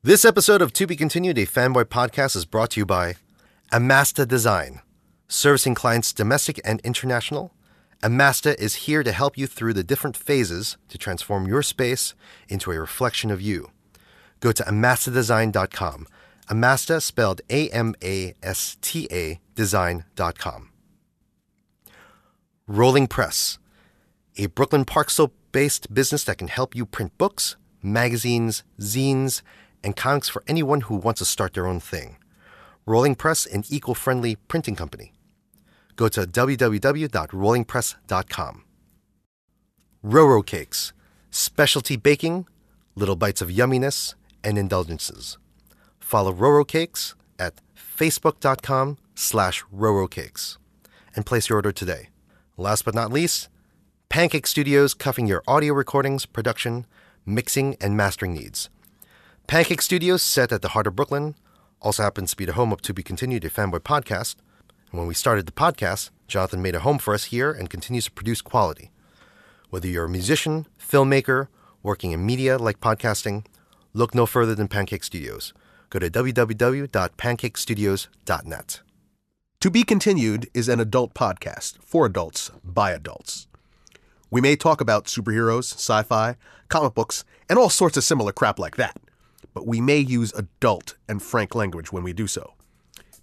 This episode of To Be Continued, a Fanboy podcast, is brought to you by Amasta Design. Servicing clients domestic and international, Amasta is here to help you through the different phases to transform your space into a reflection of you. Go to amastadesign.com. Amasta spelled A M A S T A design.com. Rolling Press, a Brooklyn Park Slope based business that can help you print books, magazines, zines, and comics for anyone who wants to start their own thing. Rolling Press, an eco friendly printing company. Go to www.rollingpress.com. Roro Cakes, specialty baking, little bites of yumminess, and indulgences. Follow Roro Cakes at facebook.com slash rorocakes and place your order today. Last but not least, Pancake Studios cuffing your audio recordings, production, mixing, and mastering needs. Pancake Studios, set at the heart of Brooklyn, also happens to be the home of To Be Continued, a fanboy podcast. And when we started the podcast, Jonathan made a home for us here and continues to produce quality. Whether you're a musician, filmmaker, working in media like podcasting, look no further than Pancake Studios. Go to www.pancakestudios.net. To Be Continued is an adult podcast for adults by adults. We may talk about superheroes, sci fi, comic books, and all sorts of similar crap like that, but we may use adult and frank language when we do so.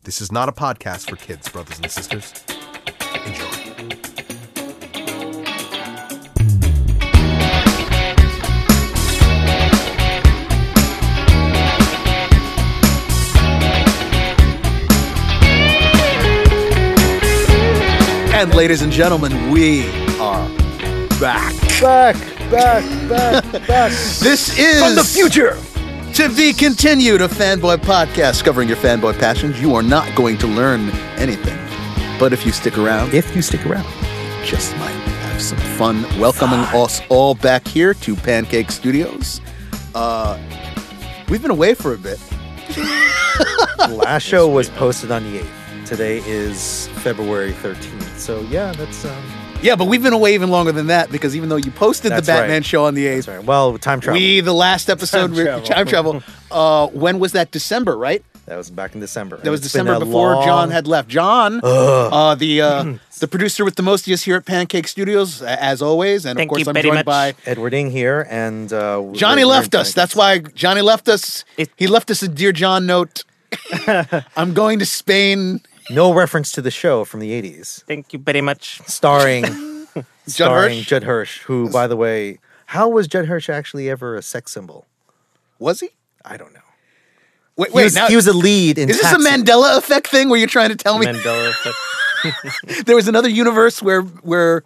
This is not a podcast for kids, brothers and sisters. Enjoy. And ladies and gentlemen, we are back. Back, back, back, back. This is From the future. To be continued, a fanboy podcast covering your fanboy passions. You are not going to learn anything. But if you stick around, If you stick around. just might have some fun welcoming us all back here to Pancake Studios. Uh, we've been away for a bit. Last show was posted on the 8th. Today is February 13th. So, yeah, that's. Um, Yeah, but we've been away even longer than that because even though you posted That's the Batman right. show on the 8th, right. Well, time travel. we, the last episode, Time we- travel. time travel, uh, when was that? December, right? that was back in December. That was And December before long- John had left. John, uh, the uh, the producer with the most mostiest here at Pancake Studios, as always, and Thank of course you I'm very joined much. by Edward Ing here, and. Uh, Johnny we're- left we're- us. That's why Johnny left us. It- he left us a dear John note. I'm going to Spain. No reference to the show from the 80s. Thank you very much. Starring. starring Hirsch? Judd Hirsch, who, by the way, how was Judd Hirsch actually ever a sex symbol? Was he? I don't know. Wait, He, wait. was, now, he was a lead in is this a Mandela effect thing where you're trying to tell me Mandela effect. there was another universe where where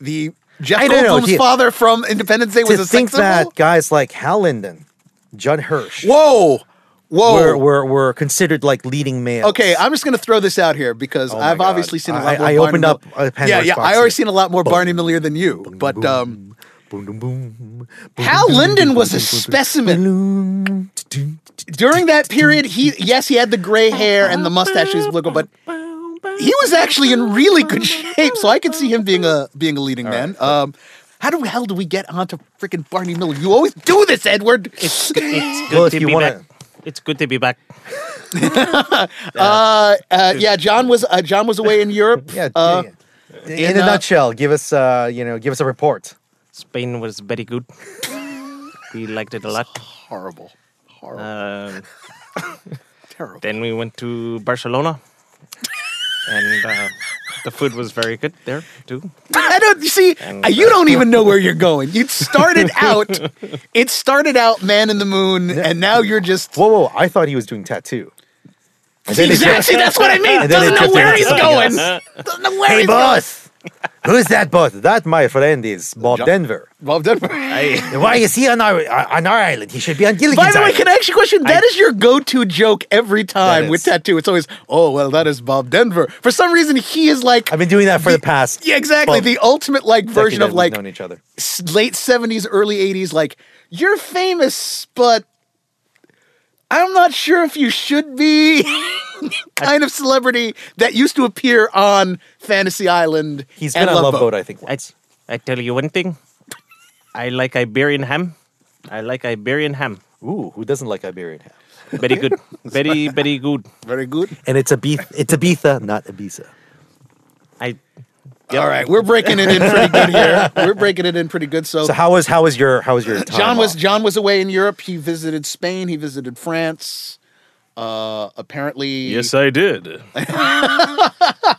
the Jeff I don't know, father from Independence Day was a think sex symbol? that guys like Hal Linden, Judd Hirsch, Whoa, whoa. were, were were considered like leading males. Okay, I'm just going to throw this out here because Oh I've God. obviously seen a lot I- more. I Barney opened Mil- up a yeah, yeah. box I already seen a lot more Barney Miller than you, but um, boom, boom, boom, boom, Hal Linden was a boom, boom, specimen. boom, boom, During that period, he yes, he had the gray hair and the mustache, he was political, but he was actually in really good shape. So I could see him being a being a leading man. Um, how the hell do we get onto freaking Barney Miller? You always do this, Edward. It's, it's good Well, if to you be wanna- back. It's good to be back. Uh, uh, yeah, John was uh, John was away in Europe. Yeah. Uh, in, in, a uh, nutshell, give us uh, you know, give us a report. Spain was very good. we liked it a lot. horrible, horrible, Um, terrible. then we went to Barcelona, and uh, the food was very good there too. I don't you see. And, uh, you don't even know where you're going. You started out. It started out Man in the Moon, and now you're just. Whoa, whoa! I thought he was doing tattoo. And then it- Exactly. That's what I mean. And then Doesn't know where he's something going. Doesn't know where Hey, he's boss! Who's that boss? That, my friend, is Bob Denver. Bob Denver. Why is he on our on our island? He should be on Gilligan's By the way, Island. can I ask you a question? That is your go-to joke every time That with is. tattoo. It's always, oh well, that is Bob Denver. For some reason, he is like. I've been doing that for the past yeah, exactly. well, the ultimate like decade version that of we've like known each other. s- late seventies, early eighties. Like you're famous, but I'm not sure if you should be. kind of celebrity that used to appear on Fantasy Island. He's and been on Love Love Boat, I think. I, Once. I tell you one thing. I like Iberian ham. I like Iberian ham. Ooh, who doesn't like Iberian ham? Very good. Very, very good. Very good. And it's a Ibiza, it's Ibiza, not Ibiza. I All right, we're breaking it in pretty good here. We're breaking it in pretty good. So, So how was how was your how was your time John was off? John was away in Europe. He visited Spain. He visited France. Uh, apparently, yes, I did.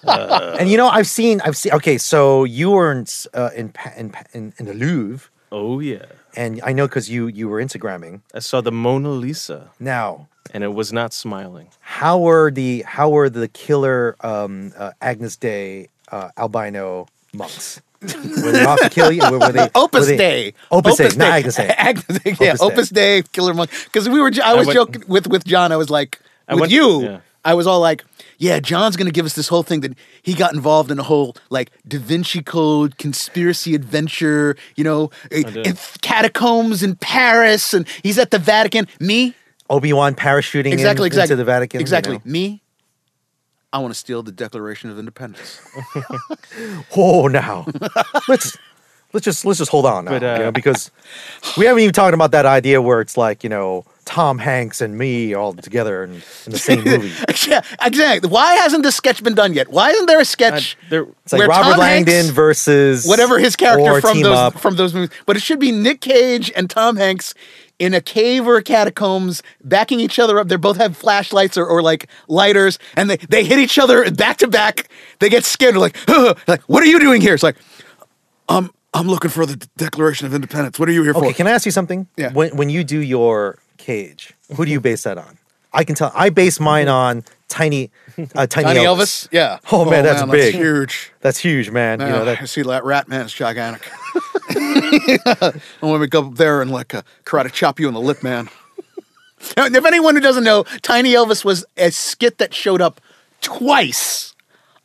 and you know I've seen I've seen okay so you were in uh, in, in in in the Louvre. Oh yeah, and I know because you you were Instagramming. I saw the Mona Lisa, now and it was not smiling. how were the how were the killer um, uh, Agnus Dei uh, albino monks were they off to kill you were, were they Opus were they- Day. Opus, Day not Agnus Dei Agnus Dei. Yeah, Opus Dei. Opus Dei, Killer Monk. Because we were, I was went- joking with with John. I was like, I with went- you, yeah. I was all like, yeah, John's gonna give us this whole thing that he got involved in a whole like Da Vinci Code conspiracy adventure, you know, in catacombs in Paris, and he's at the Vatican. Me, Obi Wan parachuting in- exactly, exactly, into the Vatican you Exactly, know? me. I want to steal the Declaration of Independence. Oh, now let's let's just let's just hold on now, But, uh, you know, because we haven't even talked about that idea where it's like you know Tom Hanks and me all together in, in the same movie. yeah, exactly. Why hasn't this sketch been done yet? Why isn't there a Uh, sketch? there, It's like Where Robert Tom Hanks- Langdon versus whatever his character from those up. from those movies. But it should be Nick Cage and Tom Hanks in a cave or catacombs, backing each other up. They both have flashlights or, or like lighters, and they, they hit each other back to back. They get scared. They're like, "Huh," like, what are you doing here? It's like, um, I'm looking for the Declaration of Independence. What are you here Okay, for? can I ask you something? Yeah. When when you do your cage, who do you base that on? I can tell. I base mine on tiny, uh, tiny, Tiny Elvis. Elvis? Yeah. Oh, man, that's big. huge. That's huge, man. You know Yeah, I see that rat man. It's gigantic. I want to go up there and like uh, karate chop you in the lip, man. Now, if anyone who doesn't know, Tiny Elvis was a skit that showed up twice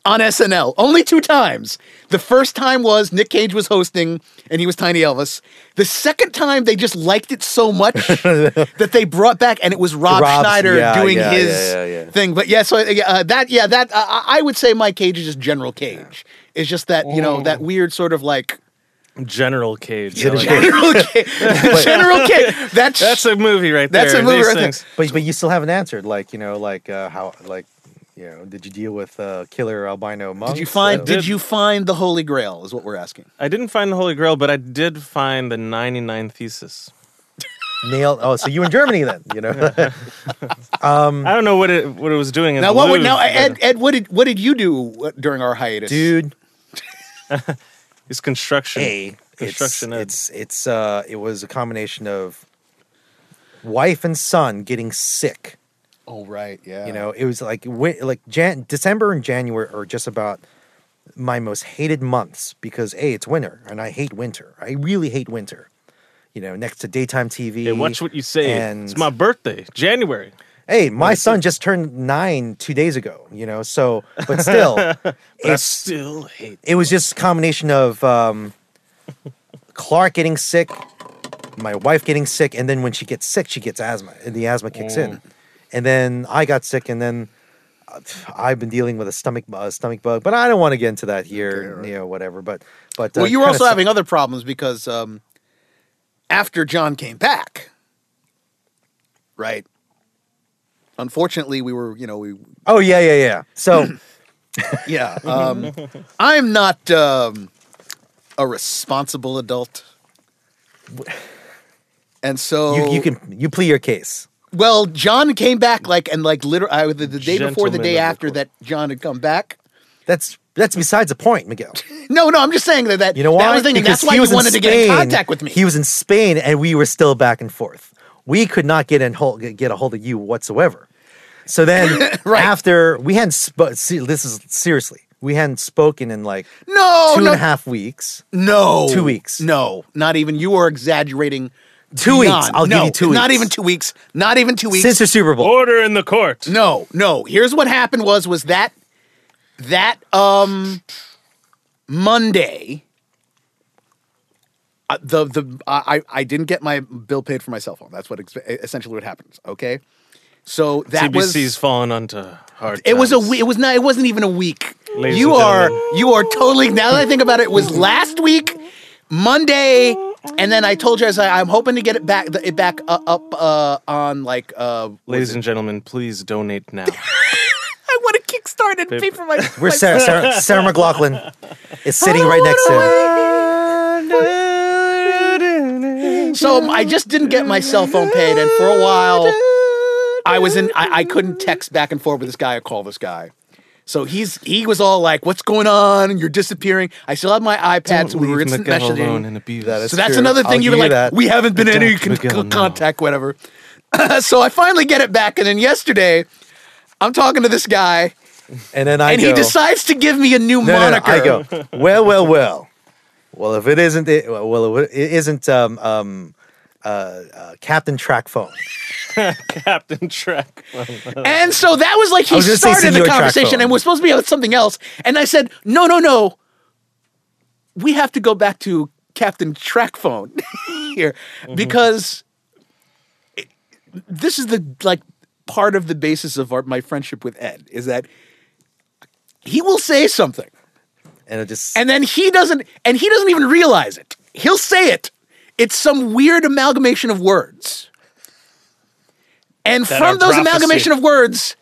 on SNL, only two times. The first time was Nick Cage was hosting and he was Tiny Elvis. The second time they just liked it so much that they brought back, and it was Rob Rob's- Schneider yeah, doing yeah, his yeah, yeah, yeah. thing. But yeah, so uh, that yeah that uh, I would say my Cage is just General Cage. It's just that you know that weird sort of like General Cage. I General like Cage. General Cage. That's That's a movie right there. That's a movie These right there. But but you still haven't answered. Like you know, like uh, how like you know, did you deal with uh, killer albino monks? Did you find? Did you find the Holy Grail? Is what we're asking. I didn't find the Holy Grail, but I did find the 99 Thesis. nail? Oh, so you in Germany then? You know. I don't know what it what it was doing. At Now what? Would, now Ed, Ed, what did what did you do uh, during our hiatus, dude. It's construction. A construction. Ed. it's it's uh it was a combination of wife and son getting sick. Oh right, yeah. You know, it was like wi- like Jan- December and January are just about my most hated months because a it's winter and I hate winter. I really hate winter. You know, next to daytime TV. Hey, watch what you say. And It's my birthday, January. hey, my son just turned nine two days ago. You know, so but still, But I it's still hate. it was just a combination of um, Clark getting sick, my wife getting sick, and then when she gets sick, she gets asthma, and the asthma kicks in. And then I got sick, and then uh, I've been dealing with a stomach uh, stomach bug, but I don't want to get into that here, you know, whatever. But but uh, well, you were also having other problems because um, after John came back, right? Unfortunately, we were, you know, we Oh yeah, yeah, yeah. So yeah. Um, I'm not um, a responsible adult, and so you you can you plead your case. Well, John came back like and like literally uh, the, the day before, the day of the after court. that John had come back. That's that's besides the point, Miguel. No, no, I'm just saying that that You know why? that was the thing, and Because that's why he was in wanted to get in contact with me. He was in Spain, and we were still back and forth. We could not get in hold, get a hold of you whatsoever. So then, Right. after we hadn't, sp- see, this is seriously, we hadn't spoken in like no, two no, and a half weeks. no, Two weeks. No, not even. You are exaggerating. Two weeks. I'll give you two weeks. Not even two weeks. Not even two weeks. Since the Super Bowl. Order in the court. No, no. Here's what happened was was that that um Monday uh, the the I I didn't get my bill paid for my cell phone. That's what ex- essentially what happens. Okay, so that TBC's was fallen onto hard. it was a times. we- it was not it wasn't even a week. Ladies you and are gentlemen. you are totally now that I think about it, it was last week Monday and then I told you as I was like, I'm hoping to get it back it back uh, up uh, on like uh, Ladies and gentlemen, please donate now. I want to kickstart and pay for my. Where's my- Sarah? Sarah, Sarah McLachlan is sitting right next to him. So I just didn't get my cell phone paid, and for a while I was in. I, I couldn't text back and forth with this guy or call this guy. So he's he was all like, "What's going on? You're disappearing." I still have my iPad, so we were instant Miguel messaging. That is So that's true. another thing I'll you were like, that. we haven't been in any Don't, con- no. contact, whatever. so I finally get it back, and then yesterday, I'm talking to this guy, and then I and go, he decides to give me a new no, no, no, moniker. I go, well, well, well. Well, if it isn't, it, well, it isn't um, um, uh, uh, Captain Track Phone. Captain Trek. And so that was like he was gonna say started the Senor conversation Trackphone. and was supposed to be about something else. And I said, no, no, no. We have to go back to Captain Trackphone here because it- this is the like part of the basis of our, my friendship with Ed is that he will say something And it just and then he doesn't and he doesn't even realize it. He'll say it. It's some weird amalgamation of words. And That from those prophecy. amalgamation of words,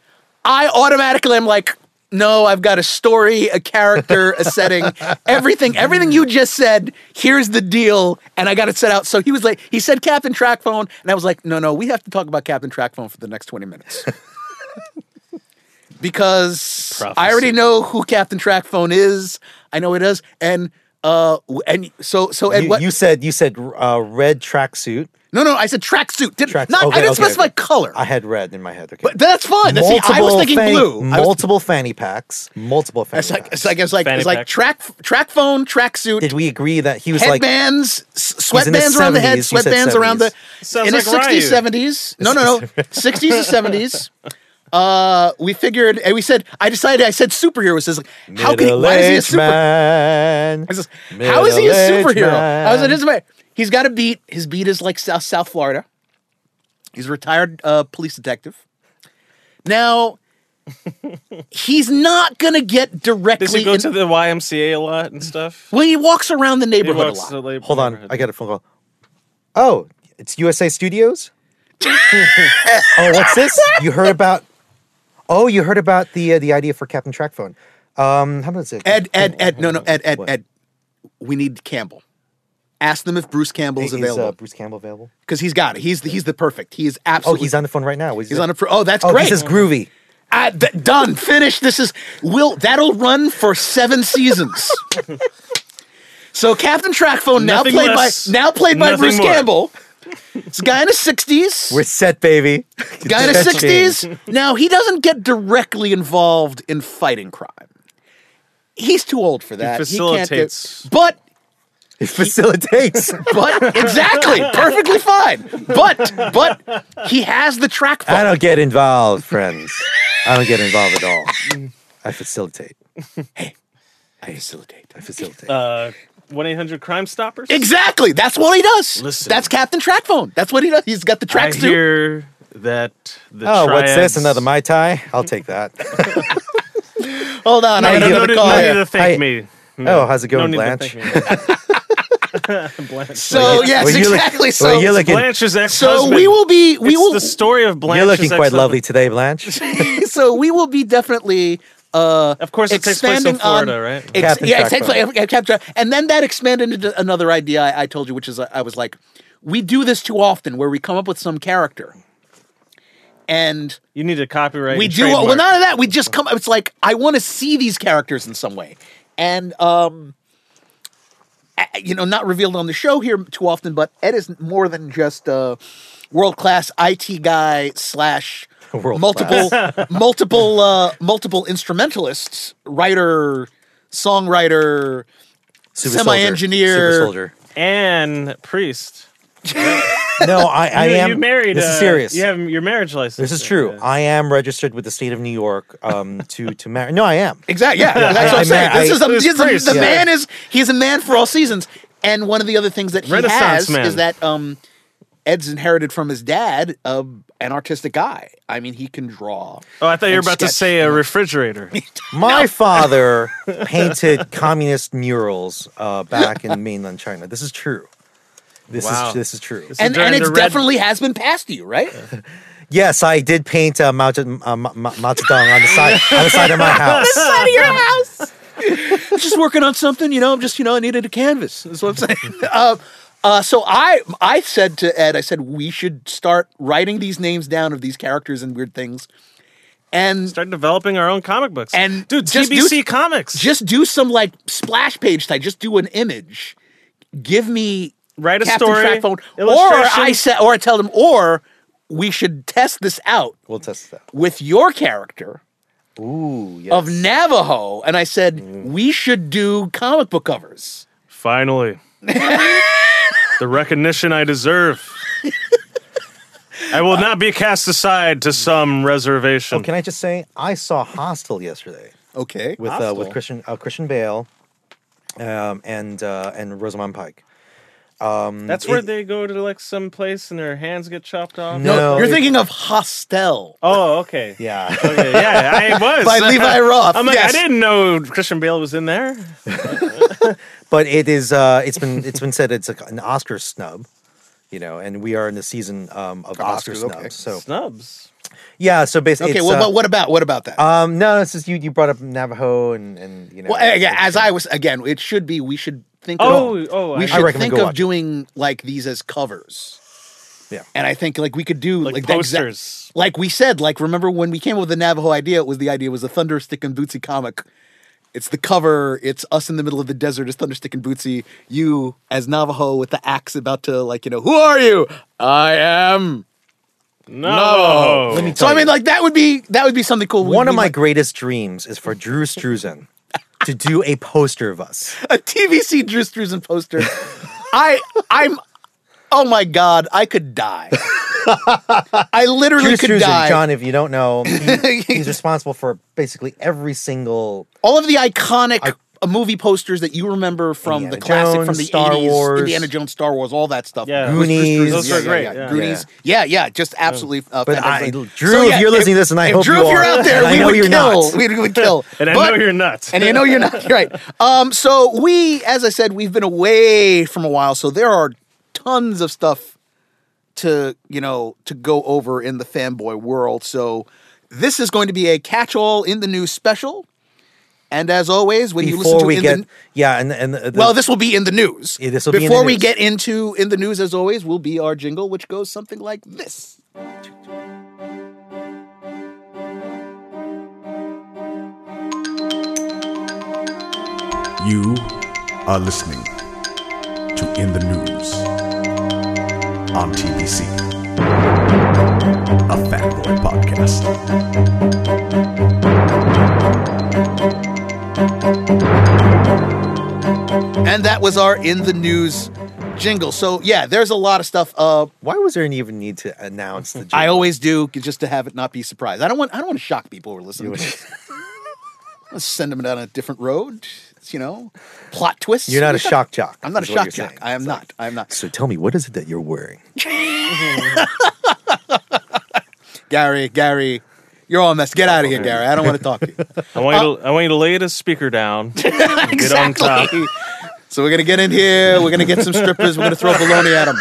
I automatically am like, no, I've got a story, a character, a setting, everything, everything you just said. Here's the deal, and I got it set out. So he was like, he said Captain Trackphone, and I was like, no, no, we have to talk about Captain Trackphone for the next twenty minutes. because I already know who Captain Trackphone is. I know it is, and uh, and so so and you, what? you said you said uh, red tracksuit. no, no, I said tracksuit. Did Track- not? okay, I didn't okay, specify okay. color. I had red in my head. Okay, but that's fine. That's, see, I was thinking fanny, blue. I was- Multiple fanny packs. Multiple fanny It's like packs. it's like it's like Fanny it's like pack. track track phone, tracksuit, Did we agree that he was like headbands, s- sweatbands around the head, 70s, you said sweatbands around the Sounds in his sixties, Ryu. seventies. No, no, no, sixties and seventies. Uh, we figured, and we said, I decided, I said superhero. It says, like, how can he, why is he a middle-aged super? man? I says, how is he a Middle-aged superhero? I was like, man. this is my, he's got a beat. His beat is like South South Florida. He's a retired uh, police detective. Now, he's not gonna get directly. Does he go in- to the YMCA a lot and stuff? well, he walks around the neighborhood a lot. to the Hold on. I got a phone call. Oh, it's USA Studios. oh, what's this? You heard about? Oh, you heard about the uh, the idea for Captain Track Phone. Um, how does it? Ed, Ed, Ed, no, no, Ed, Ed, What? Ed. We need Campbell. Ask them if Bruce Campbell is Is uh, available Bruce Campbell available? because he's got it. He's the, he's the perfect. He is absolutely. Oh, he's on the phone right now. He's on a. Pro- oh, that's Oh, great. he says groovy. Ah, th- done. Finished. This is will that'll run for seven seasons. so Captain Trackphone now played less, by now played by Bruce more. Campbell. It's a guy in his sixties. We're set, baby. Guy in his sixties. Now he doesn't get directly involved in fighting crime. He's too old for that. He can't do- facilitates. but It facilitates. but exactly perfectly fine. But but he has the track phone. I don't get involved, friends. I don't get involved at all. I facilitate. Hey, I facilitate. I facilitate. Uh, One eight hundred Crime Stoppers. Exactly. That's what he does. Listen. That's Captain Trackphone. That's what he does. He's got the I track suit. hear that the oh, what's this? Another Mai Tai? I'll take that. Hold on. Hey, I'm No, you- no, going no, call no you. need to thank Hey. me. Oh, how's it going, no need to Blanche? thank me. Blanche. So yes, Well, you look- exactly. well, so you look- Blanche's so ex-husband. we will be we It's will the story of Blanche. You're looking quite lovely today, Blanche. so we will be definitely uh Of course, it takes place in expanding on- Florida, right? Ex- yeah, it Track takes place- yeah, Captain and then that expanded into another idea I, I told you, which is uh, I was like, we do this too often, where we come up with some character, and You need to copyright. we and do well. None of that. We just come. It's like I want to see these characters in some way, and um, you know, not revealed on the show here too often, but Ed is more than just a world class IT guy slash World multiple multiple uh, multiple instrumentalists, writer, songwriter. Super Semi-engineer. soldier. Super soldier. and priest. No, I, I you, am. You married. This uh, is serious. You have your marriage license. This is true. Yeah. I am registered with the state of New York um, to to marry. No, I am. Exactly. Yeah, that's I- what I I'm saying. mar- This I- is a, This this a- priest, the yeah. man is he's a man for all seasons. And one of the other things that he has man. is that um, Ed's inherited from his dad uh, an artistic eye. I mean, he can draw. Oh, I thought you were about to say a refrigerator. My father painted communist murals uh, back in mainland China. This is true. This Wow. is this is true. This And during and the it's red- definitely has been passed to you, right? Yes, I did paint uh, Mao, Zed- uh, Ma- Ma- Mao Zedong on the side on the side of my house. On the side of your house. just working on something, you know. I'm just, you know, I needed a canvas. That's what I'm saying. uh, uh, so I, I said to Ed, I said we should start writing these names down of these characters and weird things, and Start developing our own comic books. And dude, just do- TBC Comics. just do some like splash page type. Just do an image. Give me Write a Captain story, Trackphone, or. I said, or I tell them, or we should test this out We'll test that. with your character Ooh, yes. of Navajo, and I said we should do comic book covers. Finally. the recognition I deserve. I will not be cast aside to some reservation. Oh, can I just say I saw Hostiles yesterday Okay, with uh, Hostel? with Christian uh, Christian Bale, um, and uh, and Rosamund Pike. Um, That's where it- they go to like some place and their hands get chopped off. no, No, you're thinking of Hostel Oh, okay. Yeah. Okay, yeah, I was. by Eli Roth. I'm like, yes. I didn't know Christian Bale was in there. but it is uh it's been it's been said it's like an Oscar snub, you know, and we are in the season um of Oscar Oscars, snubs. okay. So Snubs. yeah, so basically, Okay, it's, well, uh, but what about what about that? um, no, it's just you you brought up Navajo and and you know, well, again, as I was again, it should be. We should think. Oh, of, oh, I- we I should recommend think go of watch it. doing like these as covers. Yeah. and I think like we could do Like, like, the exact- posters. like we said, like remember when we came up with the Navajo idea? It was the idea was a Thunderstick and Bootsy comic. It's the cover. It's us in the middle of the desert as Thunderstick and Bootsy. You as Navajo with the axe about to like you know who are you? I am No. Let me So tell I mean, like that would be that would be something cool. We- one of my might- greatest dreams is for Drew Struzan to do a poster of us. a TBC Drew Struzan poster. I I'm oh my god, I could die. I literally Drew could Struzan, die. John, if you don't know, he- he's responsible for basically every single All of the iconic uh, movie posters that you remember from Indiana the classic from the Star 80s, Wars. Indiana Jones, Star Wars, all that stuff. Yeah. Goonies. Struzan. Those were great, yeah. Goonies. Yeah, yeah, just absolutely. Uh, But I- fantastic. Drew, if you're listening to this, and I if hope Drew, you if you're are, out there, and I we know would you're kill. not. We would kill. And I But- know you're nuts. and you know you're not right. Um, so we, as I said, we've been away from a while, so there are tons of stuff to you know to go over in the fanboy world. So this is going to be a catch-all in the news special. And as always, when you listen Before to we in get, the, yeah, and and the, well, this will be in the news. Yeah, this will be in the Before we news. get into in the news, as always, will be our jingle, which goes something like this. You are listening to In the News on TBC, a fanboy podcast. And that was our in the news jingle. So yeah, there's a lot of stuff. Uh, why was there an even need to announce the? I always do just to have it not be surprised. I don't want I don't want to shock people who are listening. to this. Let's send them down a different road. You know, plot twists. You're not a shock jock. I'm not a shock you're jock. saying. I am It's not. like, I am not. So tell me, what is it that you're wearing? Gary, Gary, you're all messed. Get out of here, Gary. I don't want to talk to you. I want you to, uh, I want you to lay the speaker down. Get on top. So we're gonna get in here. We're gonna get some strippers. We're gonna throw baloney at them.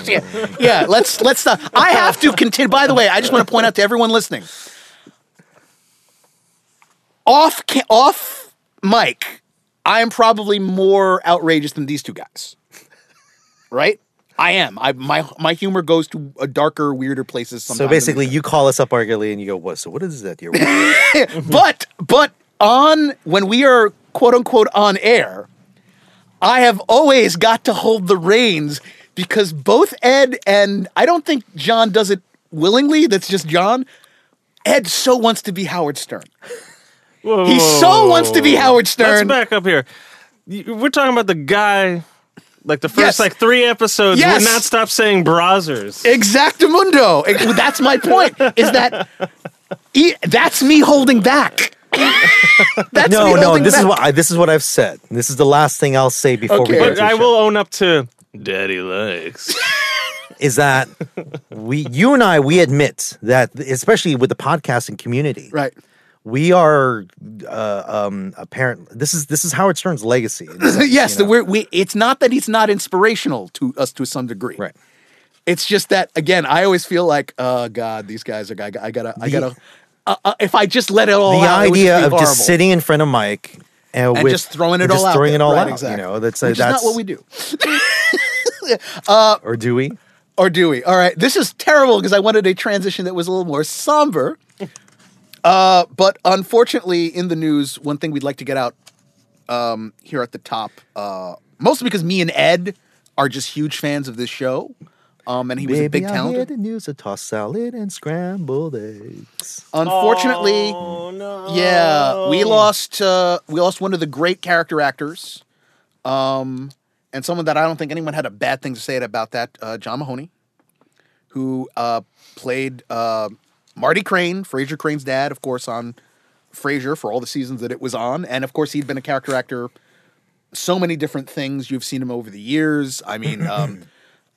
yeah, yeah. Let's let's stop. I have to continue. By the way, I just want to point out to everyone listening. Off ca- off mic, I am probably more outrageous than these two guys. Right? I am. I my my humor goes to a darker, weirder places. Sometimes So basically, you call us up regularly and you go, "What? So what is that you're but but on when we are quote unquote on air, I have always got to hold the reins because both Ed and I don't think John does it willingly. That's just John. Ed so wants to be Howard Stern. Whoa, He so whoa, wants to be. Howard Stern. Let's back up here. We're talking about the guy, like the first Yes. like three episodes Yes. would not stop saying browsers. Exactamundo. Ex- That's my point. Is that e- that's me holding back. that's no, me no. holding This is what I, this is what I've said. This is the last thing I'll say before Okay. we get but to I the show. will own up to Daddy likes. Is that we, you and I, we admit that, especially with the podcasting community, right. We are uh, um apparent. This is this is Howard Stern's legacy. sense, yes, you know? we're, we. It's not that he's not inspirational to us to some degree. right. It's just that again, I always feel like, oh God, these guys are. I, I gotta. I gotta. Uh, uh, if I just let it all the out, idea of be just sitting in front of mic and, and with, just throwing it all just out, throwing there. it all right, out. Exactly. You know, that's uh, Which that's not what we do. Or do we? Or do we? All right. This is terrible because I wanted a transition that was a little more somber. Uh, but unfortunately, in the news, one thing we'd like to get out um, here at the top, uh, mostly because me and Ed are just huge fans of this show. Um, and he was a big Baby, I hear talent. the news of tossed salad and scrambled eggs. Unfortunately, Oh no. yeah, we lost uh, we lost one of the great character actors, um, and someone that I don't think anyone had a bad thing to say about that. Uh, John Mahoney, who uh, played uh, Marty Crane, Frasier Crane's dad, of course, on Frasier for all the seasons that it was on, and of course he'd been a character actor. So many different things. You've seen him over the years. I mean, um,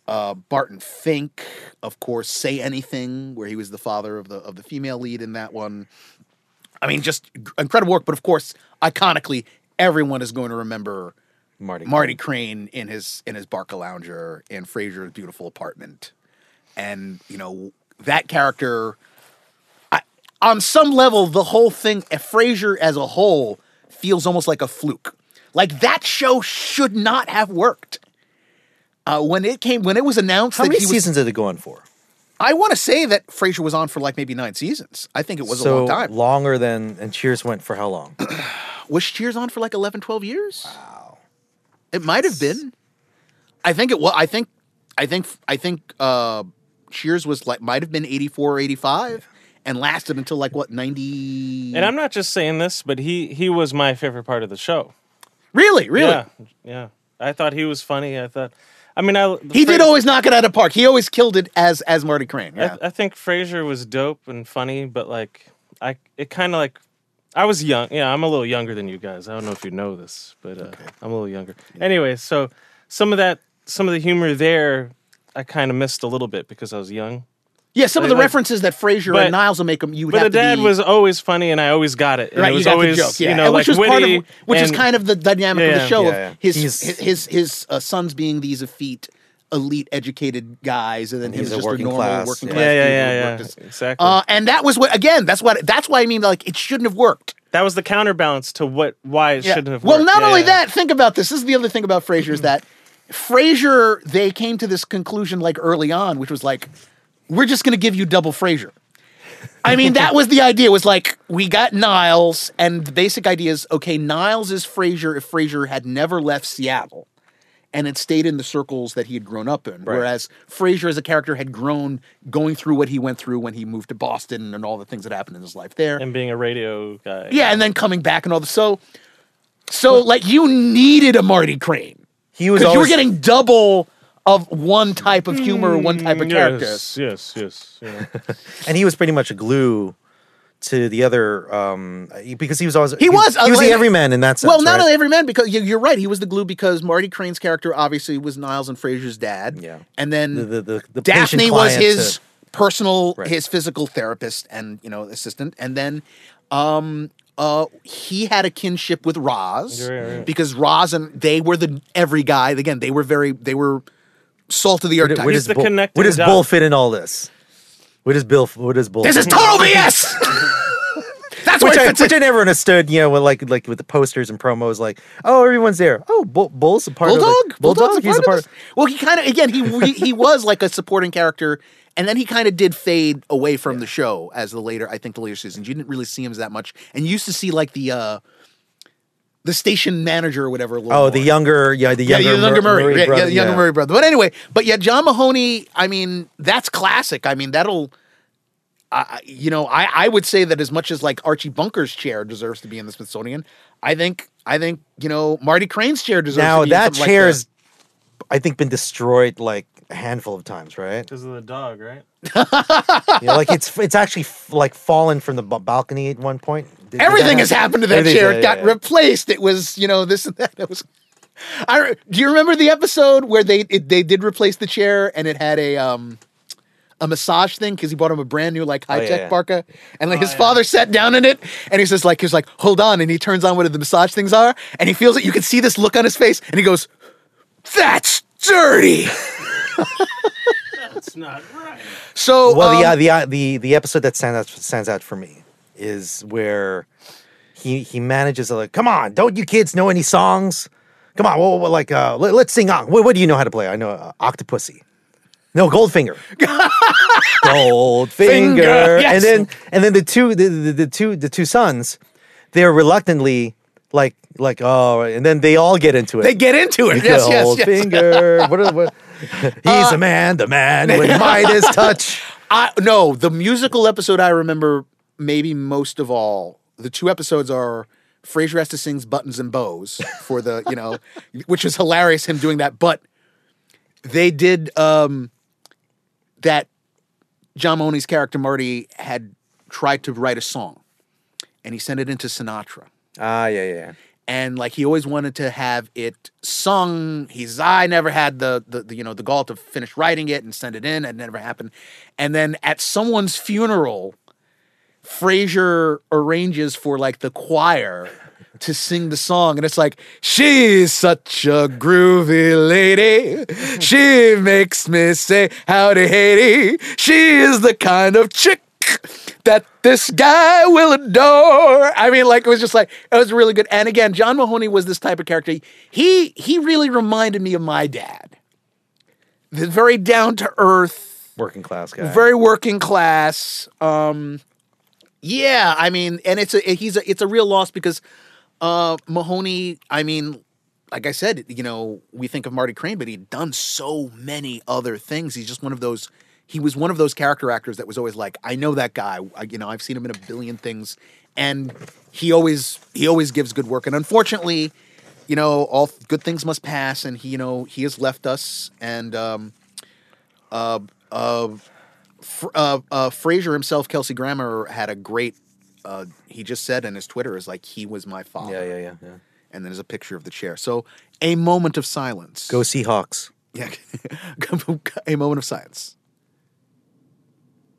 uh, Barton Fink, of course, Say Anything, where he was the father of the of the female lead in that one. I mean, just incredible work. But of course, iconically, everyone is going to remember Marty. Marty Crane in his in his Barca Lounger in Frasier's beautiful apartment, and you know that character. On some level, the whole thing, Frasier as a whole, feels almost like a fluke. Like that show should not have worked. Uh, when it came, when it was announced How that many he was, seasons did it go on for? I want to say that Frasier was on for like maybe nine seasons. I think it was so a long time. longer than and Cheers went for how long? Was Cheers on for like 11, 12 years? Wow. It might have been. I think it was. I think. I think. I think. Uh, Cheers was like might have been eighty four or eighty five, and lasted until like what ninety. And I'm not just saying this, but he he was my favorite part of the show. really, really. Yeah, yeah. I thought he was funny. I thought. I mean, I He did always knock it out of park. He always killed it as as Marty Crane. I, Yeah. I think Frasier was dope and funny, but like I, it kind of like I was young. Yeah, I'm a little younger than you guys. I don't know if you know this, but uh, I'm a little younger. Anyway, so some of that, some of the humor there, I kind of missed a little bit because I was young. Yeah. Some of the like- references that Frasier but- and Niles will make them, You would But the to dad be, was always funny, and I always got it. And Right, it you was got always, the joke, yeah. you know, And like which was witty, part of, which is kind of the dynamic of the show. yeah, of yeah. His his his, his uh, sons being these effete, elite, educated guys, and then him he's just a working normal class, working class. yeah, yeah, dude who yeah, yeah, exactly. Uh, and that was what again. That's what. That's why I mean. Like it shouldn't have worked. that was the counterbalance to what why it Yeah. shouldn't have. Worked. Well, worked. not Yeah, only yeah. that. Think about this. This is the other thing about Frasier is that Frasier. They came to this conclusion like early on, which was like, we're just going to give you double Frasier. I mean, that was the idea. Was like we got Niles, and the basic idea is okay. Niles is Frasier if Frasier had never left Seattle, and had stayed in the circles that he had grown up in. Whereas Frasier as a character had grown going through what he went through when he moved to Boston and all the things that happened in his life there. and being a radio guy. Yeah, and then coming back and all the so, so like you needed a Marty Crane He was because you were getting double of one type of humor, or one type of character. Yes, yes, yes. yeah. and he was pretty much a glue to the other um because he was always He was, he was uh, the like- everyman in that sense. Well, not right? only every man because you- you're right. He was the glue because Marty Crane's character obviously was Niles and Frasier's dad. Yeah. and then the the, the, the Daphne was his to- personal, Right. his physical therapist and you know assistant, and then um uh he had a kinship with Roz Right, right. because Roz and they were the every guy again. They were very they were salt of the earth. where, where does the Bull, connecting where does. Bull fit in all this? Where does Bill? Where does Bull? this is total BS. That's which where I, it fits which. I never understood. You know, with like like with the posters and promos, like oh everyone's there. Oh, Bull, Bull's a part Bulldog, of like, Bulldog's Bulldog. He's a of part. this. Well, he kind of again he, he he was like a supporting character, and then he kind of did fade away from the show as the later I think the later seasons. You didn't really see him as that much, and you used to see like the uh the station manager or whatever. A little Oh, the younger, yeah, the younger, yeah, the younger Mur- Murray, yeah, brother, yeah, the younger Murray brother. But anyway, but yeah, John Mahoney. I mean, that's classic. I mean, that'll. I you know, I, I would say that as much as like Archie Bunker's chair deserves to be in the Smithsonian, I think I think you know Marty Crane's chair deserves. Now to be in that something like chair's, I think, been destroyed like a handful of times, right? Because of the dog, right? You know, like it's it's actually f- like fallen from the b- balcony at one point. Did- did Everything has happened to that chair. yeah, It got yeah, yeah. replaced. It was, you know, this and that. It was. I do you remember the episode where they it, they did replace the chair and it had a um a massage thing because he bought him a brand new like high tech Oh, yeah, yeah. parka, and like his father sat down in it, and he says like he's like hold on, and he turns on what the massage things are, and he feels it. You can see this look on his face, and he goes, "That's dirty." That's not right. So Well, um, the, uh, the uh, the the episode that stands out stands out for me is where he he manages to like, come on, don't you kids know any songs? Come on, well, well, like uh, let, us sing on. What, what do you know how to play? I know uh, Octopussy. No, Goldfinger. Goldfinger. Finger, yes. And then and then the two the, the, the two the two sons, they're reluctantly like like oh, and then they all get into it. they get into it. Yes, yes, yes. Goldfinger. what, are- what, he's a man, the man with Midas touch. I no, the musical episode I remember maybe most of all. The two episodes are Frasier has to sings buttons and bows for the you know, which was hilarious him doing that. But they did um that. John Mahoney's character Marty had tried to write a song, and he sent it into Sinatra Ah, yeah, yeah. and like he always wanted to have it sung. He's I never had the, the the you know the gall to finish writing it and send it in. It never happened. And then at someone's funeral, Frasier arranges for like the choir to sing the song, and it's like she's such a groovy lady. She makes me say howdy Haiti. She is the kind of chick that this guy will adore. I mean, like it was just like it was really good. And again, John Mahoney was this type of character. He he really reminded me of my dad. The very down to earth, Working class guy. very working class. Um, yeah, I mean, and it's a he's a it's a real loss because uh, Mahoney. I mean, like I said, you know, we think of Marty Crane, but he'd done so many other things. He's just one of those. He was one of those character actors that was always like, I know that guy. I, you know, I've seen him in a billion things, and he always he always gives good work. And unfortunately, you know, all good things must pass, and he, you know, he has left us. And um, uh, uh, uh, uh, Frasier himself, Kelsey Grammer, had a great. Uh, he just said in his Twitter is like he was my father. Yeah, yeah, yeah, yeah. And then there's a picture of the chair. So a moment of silence. Go Seahawks. Yeah, a moment of silence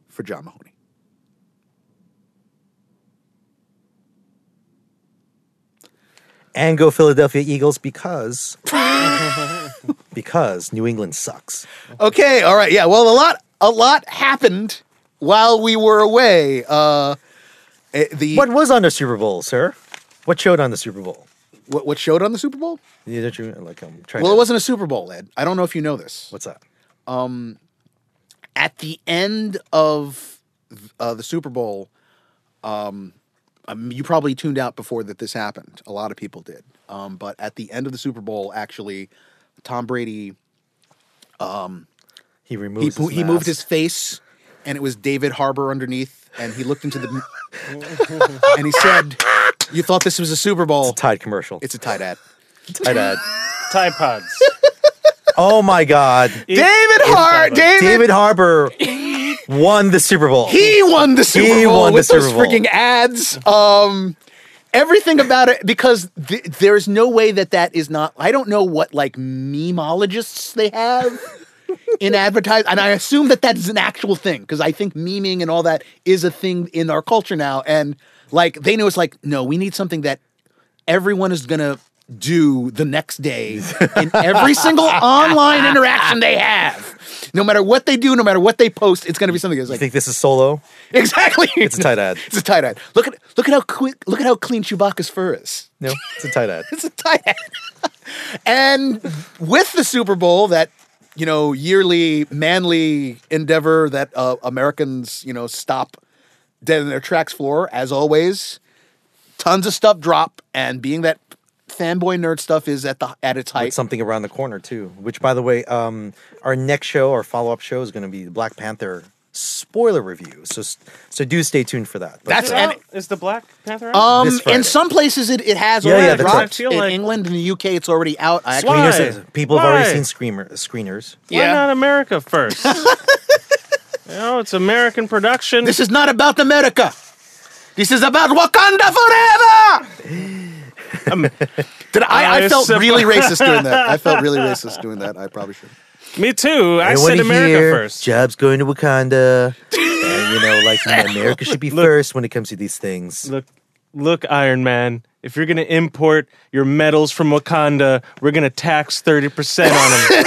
for John Mahoney. And go Philadelphia Eagles because because New England sucks. Okay, all right, yeah. Well, a lot, a lot happened while we were away. Uh, eh, the What was on the Super Bowl, sir? What showed on the Super Bowl? what, what showed on the Super Bowl? Yeah, don't you like I'm trying Well, to, it wasn't a Super Bowl, Ed. I don't know if you know this. What's that? Um, at the end of uh, the Super Bowl, um, um, you probably tuned out before that this happened. A lot of people did. Um, but at the end of the Super Bowl, actually, Tom Brady He he removes pu- his he moved his face, and it was David Harbour underneath, and he looked into the and he said, "You thought this was a Super Bowl? It's a Tide commercial. It's a tight ad." Tide ad. Tide Pods. Oh my God. David Hart, David, David Harbour won the Super Bowl. He won the Super He Bowl won the with those Super Bowl. freaking ads. Um, everything about it because th- there's no way that that is not. I don't know what like memeologists they have in advertise, and I assume that that is an actual thing because I think memeing and all that is a thing in our culture now. And like they know it's like no, we need something that everyone is gonna do the next day in every single online interaction they have. No matter what they do, no matter what they post, it's going to be something that's You think this is solo? Exactly. It's a tight ad. It's a tight ad. Look at look at how quick look at how clean Chewbacca's fur is. No, it's a tight ad. It's a tight ad. and with the Super Bowl, that you know yearly manly endeavor that uh, Americans you know stop dead in their tracks for, as always, tons of stuff drop. And being that fanboy nerd stuff is at the at its height. With something around the corner too. Which, by the way, um, our next show, our follow up show, is going to be Black Panther spoiler review. So, so do stay tuned for that. But, That's uh, and- Is the Black Panther out? Um, in some places it, it has Yeah, already yeah, that's dropped. right. In like- England and the UK, it's already out. I actually, Why? screeners, people have already seen screamer, screeners. Why Yeah. not America first? you know, it's American production. This is not about America. This is about Wakanda forever. Did I, I, I felt sip- really racist doing that. I felt really racist doing that. I probably should. Me too. I And said America hear first. Jobs going to Wakanda, and you know, like America should be first when it comes to these things. Look, look, Iron Man. If you're gonna import your metals from Wakanda, we're gonna tax thirty percent on them.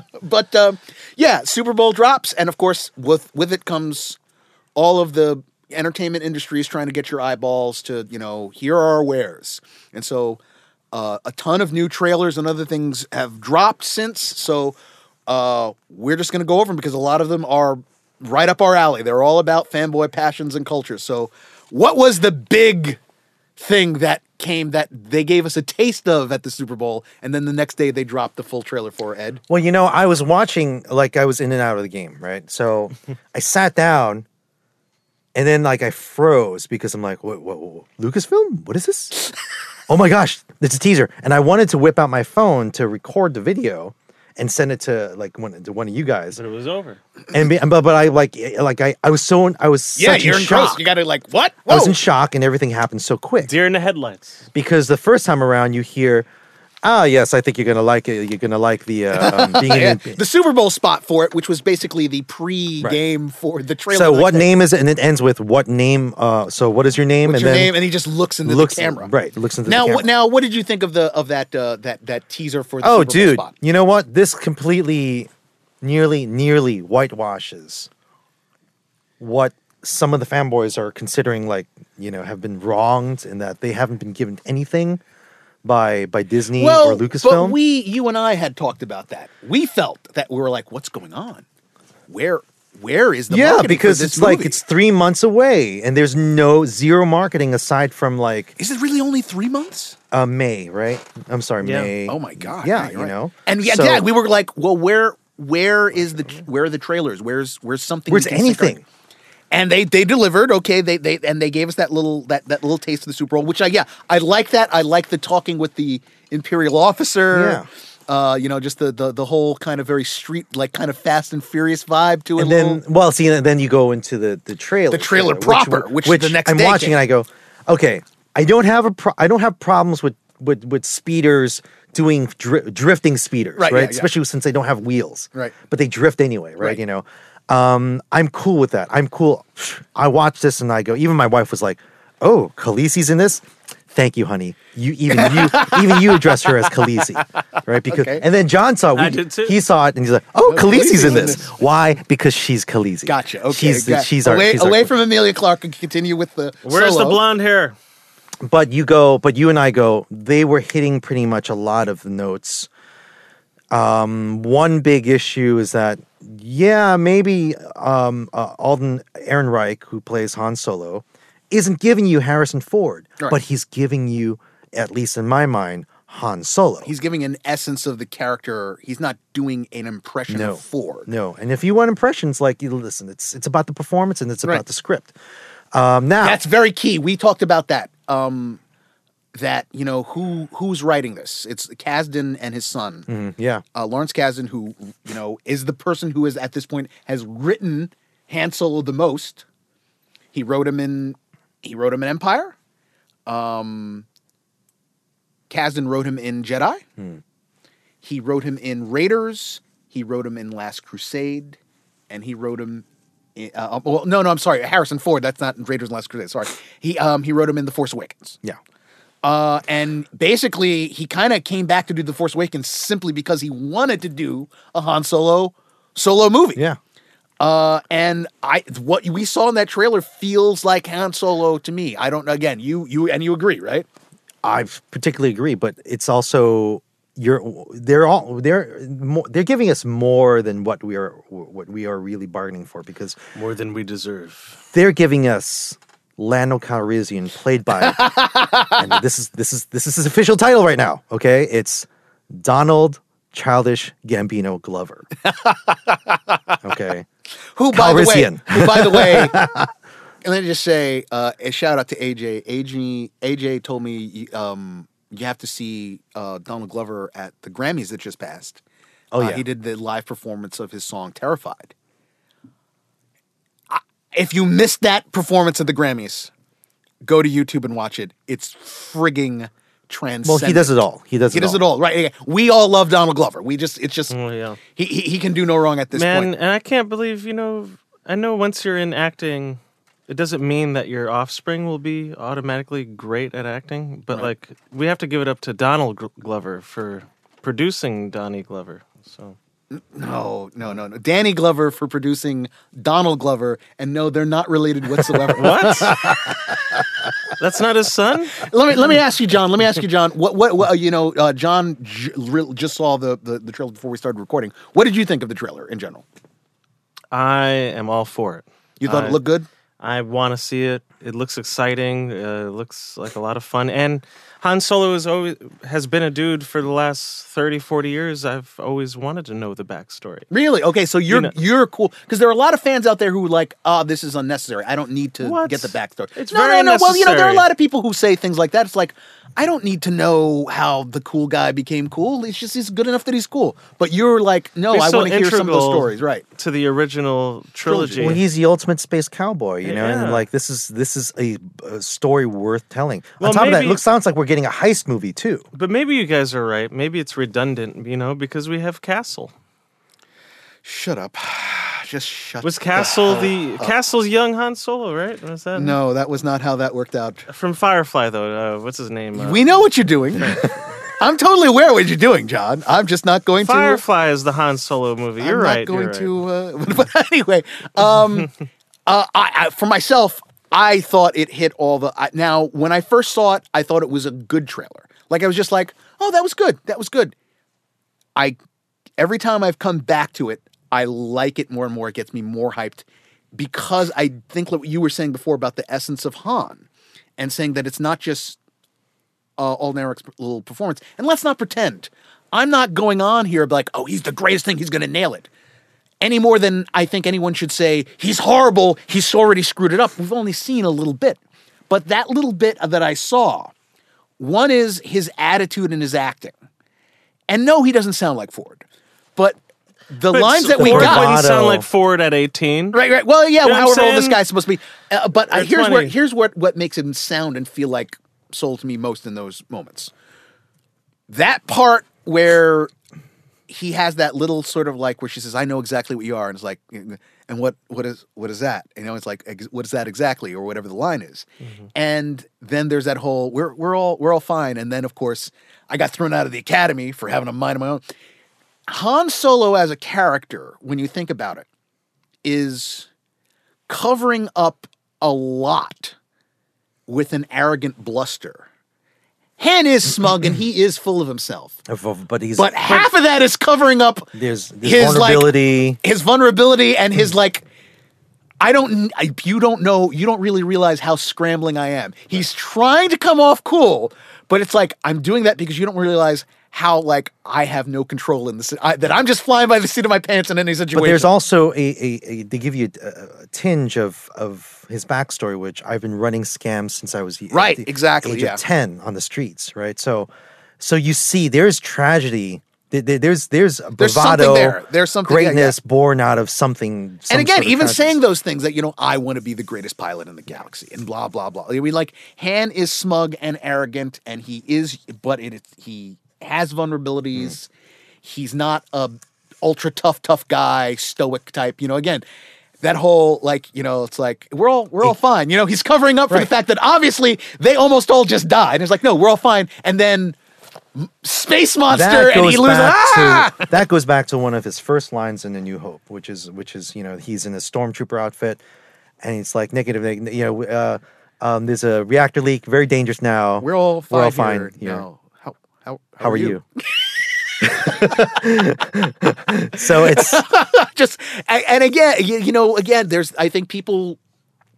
But um, yeah, Super Bowl drops, and of course, with with it comes all of the entertainment industries trying to get your eyeballs to you know here are our wares, and so uh, a ton of new trailers and other things have dropped since. So uh, we're just going to go over them because a lot of them are right up our alley. They're all about fanboy passions and culture. So, what was the big thing that came that they gave us a taste of at the Super Bowl, and then the next day they dropped the full trailer for Ed? Well, you know, I was watching, like, I was in and out of the game, right? So I sat down, and then like I froze because I'm like, what, what, what Lucasfilm? What is this? oh my gosh, it's a teaser, and I wanted to whip out my phone to record the video and send it to like one to one of you guys, but it was over. and be, but but I like eh, like I I was so I was such Yeah, you're in shock. You got to like what? I was in shock, and everything happened so quick. Deer in the headlights. because the first time around you hear, ah, yes, I think you're gonna like it. You're gonna like the uh, um, being Yeah, in. the Super Bowl spot for it, which was basically the pre-game for the trailer. So what name is it? And it ends with what name? Uh, so what is your name? What's and your then name? And he just looks into looks the camera. right. Looks into now, the camera. Now, what did you think of the of that uh, that that teaser for the oh, Super Bowl dude, spot? you know what? This completely, nearly, nearly whitewashes what some of the fanboys are considering like you know have been wronged in that they haven't been given anything by by Disney Well, or Lucasfilm. but we, you and I, had talked about that. We felt that we were like, "What's going on? Where, where is the yeah, marketing because for this it's like it's three months away, and there's no zero marketing aside from like Is it really only three months? uh, May, right? I'm sorry, Yeah. May. Oh my god! Yeah, you're you right. know, and yeah, So- yeah, we were like, "Well, where, where is the, where are the trailers? Where's, where's something? Where's we can anything? And they they delivered okay they they and they gave us that little that that little taste of the super bowl which i yeah i like that i like the talking with the imperial officer uh you know just the the, the whole kind of very street like kind of fast and furious vibe to it And then, little. well, see, then you go into the the trailer, The trailer which- proper, which the next I'm watching, came. and I go, okay, I don't have a pro- I don't have problems with with with speeders doing dri- drifting speeders, Right, right? yeah, yeah. Especially since they don't have wheels, Right. But they drift anyway, right? Right. You know, um, I'm cool with that. I'm cool. I watch this and I go. Even my wife was like, "Oh, Khaleesi's in this." Thank you, honey. You even you even you address her as Khaleesi, right? Because Okay. and then John saw it. We- He saw it and he's like, "Oh, Oh, Khaleesi's in Khaleesi's in this. this. Why? Because she's Khaleesi. gotcha okay She's the, got- she's our away, she's away queen. from Emilia Clarke and continue with the Where's the blonde hair? but you go but you and i go they were hitting pretty much a lot of the notes um one big issue is that yeah maybe um uh, alden ehrenreich who plays han solo isn't giving you harrison ford Right. but he's giving you at least in my mind han solo he's giving an essence of the character he's not doing an impression no of ford no and if you want impressions like you listen it's it's about the performance and it's about Right. the script um now That's very key. We talked about that. Um, that you know who who's writing this? It's Kasdan and his son, mm, yeah uh, Lawrence Kasdan, who you know is the person who is at this point has written Han Solo the most. He wrote him in he wrote him in Empire. Um, Kasdan wrote him in Jedi. He wrote him in Raiders. He wrote him in Last Crusade, and he wrote him. In, uh, well, no, no, I'm sorry, Harrison Ford. That's not in Raiders and Last Crusade. Sorry, he um he wrote him in The Force Awakens. yeah Uh, and basically, he kind of came back to do The Force Awakens simply because he wanted to do a Han Solo solo movie. yeah Uh, and I what we saw in that trailer feels like Han Solo to me. I don't again, you you and you agree, right? I particularly agree, but it's also you're they're all they're more, they're giving us more than what we are what we are really bargaining for because More than we deserve. they're giving us Lando Calrissian played by and this is this is this is his official title right now. Okay, it's Donald Childish Gambino Glover. Okay, Who by the way, who by the way, and let me just say uh, a shout out to AJ. AJ AJ told me um, you have to see uh, Donald Glover at the Grammys that just passed. Oh, Uh, yeah. he did the live performance of his song "Terrified." I- If you missed that performance at the Grammys, go to YouTube and watch it. It's frigging transcendent. Well, he does it all. He does it. He it does all. it all, right? We all love Donald Glover. We just, it's just, Oh, yeah. he, he he can do no wrong at this Man, point. and I can't believe, you know, I know once you're in acting, it doesn't mean that your offspring will be automatically great at acting, but like we have to give it up to Donald Glover for producing Donnie Glover. So No, no, no, no. Danny Glover for producing Donald Glover, and no, they're not related whatsoever. what? That's not his son? let me let me ask you, John. Let me ask you, John. What what, what uh, you know? Uh, John j- re- just saw the, the the trailer before we started recording. What did you think of the trailer in general? I am all for it. You thought I- it looked good? I want to see it. It looks exciting. Uh, it looks like a lot of fun. And Han Solo is always has been a dude for the last 30, 40 years. I've always wanted to know the backstory. Really? Okay, so you're know- you are cool because there are a lot of fans out there who are like, "Ah, this is unnecessary. I don't need to What? get the backstory." It's no, very no, no. Well, you know, there are a lot of people who say things like that. It's like, I don't need to know how the cool guy became cool. It's just he's good enough that he's cool. But you're like, no, He's I so want to hear some of those stories, right? To the original trilogy. Well, he's the ultimate space cowboy, you know, Yeah. and like this is this is a, a story worth telling. Well, On top of that, it looks sounds like we're getting a heist movie too. but maybe you guys are right. Maybe it's redundant, you know, because we have Castle. Shut up. Just shut. Up. Was the Castle hell the up. Castle's young Han Solo, right? Was that No, that was not how that worked out. from Firefly though? Uh, what's his name? Uh, We know what you're doing. I'm totally aware of what you're doing, John. I'm just not going to. Firefly is the Han Solo movie. You're I'm right. Not going you're right. to. Uh, but anyway, um, uh, I, I, for myself, I thought it hit all the. I, now, when I first saw it, I thought it was a good trailer. Like I was just like, oh, that was good. That was good. I every time I've come back to it, I like it more and more. It gets me more hyped because I think what you were saying before about the essence of Han, and saying that it's not just uh, Alden little performance. And let's not pretend. I'm not going on here like, oh, he's the greatest thing. He's going to nail it. Any more than I think anyone should say he's horrible. He's already screwed it up. We've only seen a little bit, but that little bit that I saw, one is his attitude and his acting. And no, he doesn't sound like Ford, but the But lines that Ford we got. wouldn't Bravado. sound like Ford at 18. Right, right. Well, yeah. You know what I'm however old this saying? guy's supposed to be, uh, but uh, here's 20. where here's what what makes him sound and feel like soul to me most in those moments. That part where he has that little sort of like where she says, "I know exactly what you are," and it's like, and what what is what is that? You know, it's like, ex- what is that exactly, or whatever the line is. Mm-hmm. And then there's that whole we're we're all we're all fine, and then of course I got thrown out of the academy for having a mind of my own. Han Solo as a character, when you think about it, is covering up a lot with an arrogant bluster. Han is smug and he is full of himself. But he's But half of that is covering up there's, there's his, like- vulnerability. his vulnerability and his mm. like I don't I, you don't know you don't really realize how scrambling I am. He's trying to come off cool, but it's like I'm doing that because you don't realize how like I have no control in this I, that I'm just flying by the seat of my pants in any situation. But there's also a, a, a they give you a, a tinge of of his backstory, which I've been running scams since I was Right, the exactly, age yeah. of ten on the streets, right? So, so you see, there's tragedy. There- there- There's there's bravado, There's something there. There's something- yeah, yeah. greatness born out of something. some and again, sort of even tragedy. saying those things that you know, I want to be the greatest pilot in the galaxy, and blah blah blah. Mean, like Han is smug and arrogant, and he is, but it he has vulnerabilities. He's not a ultra tough tough guy, stoic type. You know, again, that whole like you know, it's like we're all we're all fine. You know, he's covering up for the fact that obviously they almost all just died. And it's like, no, we're all fine, and then. Space monster, that and goes he loses. back Ah! to that goes back to one of his first lines in the New Hope, which is which is you know he's in a stormtrooper outfit, and he's like negative, you know, uh, um, there's a reactor leak, very dangerous now. We're all fine. We're all here. fine. here. No. How, how, How are you? so it's Just and, again, you, you know, again, there's. I think people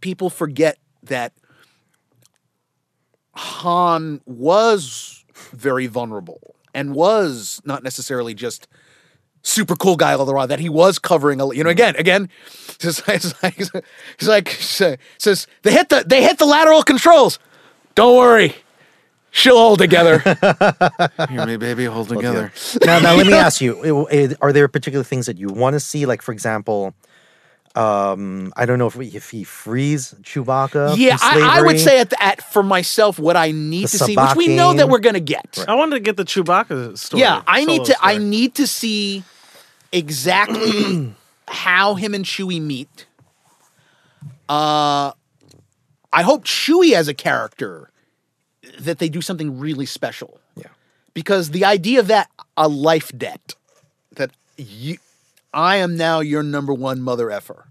people forget that Han was very vulnerable and was not necessarily just super cool guy all the while. That he was covering a. You know, again, again, like, he's like says they hit the they hit the lateral controls. Don't worry. She'll hold together. Hear me, baby, hold together. now, now let me ask you: i- i- Are there particular things that you want to see? Like, for example, Um, I don't know if we, if he frees Chewbacca. yeah, from I, I would say at, the, at for myself what I need The to see, which we know that we're going to get. I wanted to get the Chewbacca story. Yeah, I need solo to. I need to see exactly how him and Chewie meet. Uh, I hope Chewie as a character that they do something really special. Yeah. because the idea of that a life debt that you, I am now your number one mother effer.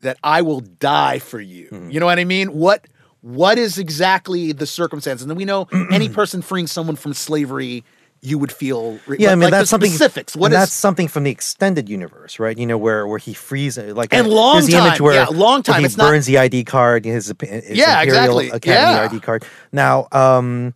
That I will die for you. Mm-hmm. You know what I mean? What what is exactly the circumstance? And then we know any person freeing someone from slavery, you would feel. Yeah, I mean like that's something. specifics. What that's something from the extended universe, right? You know, where where he frees like And uh, long the image time, where yeah, long time, he it's not- burns the ID card, his, his Yeah, Imperial exactly, Academy yeah. ID card. Now, um,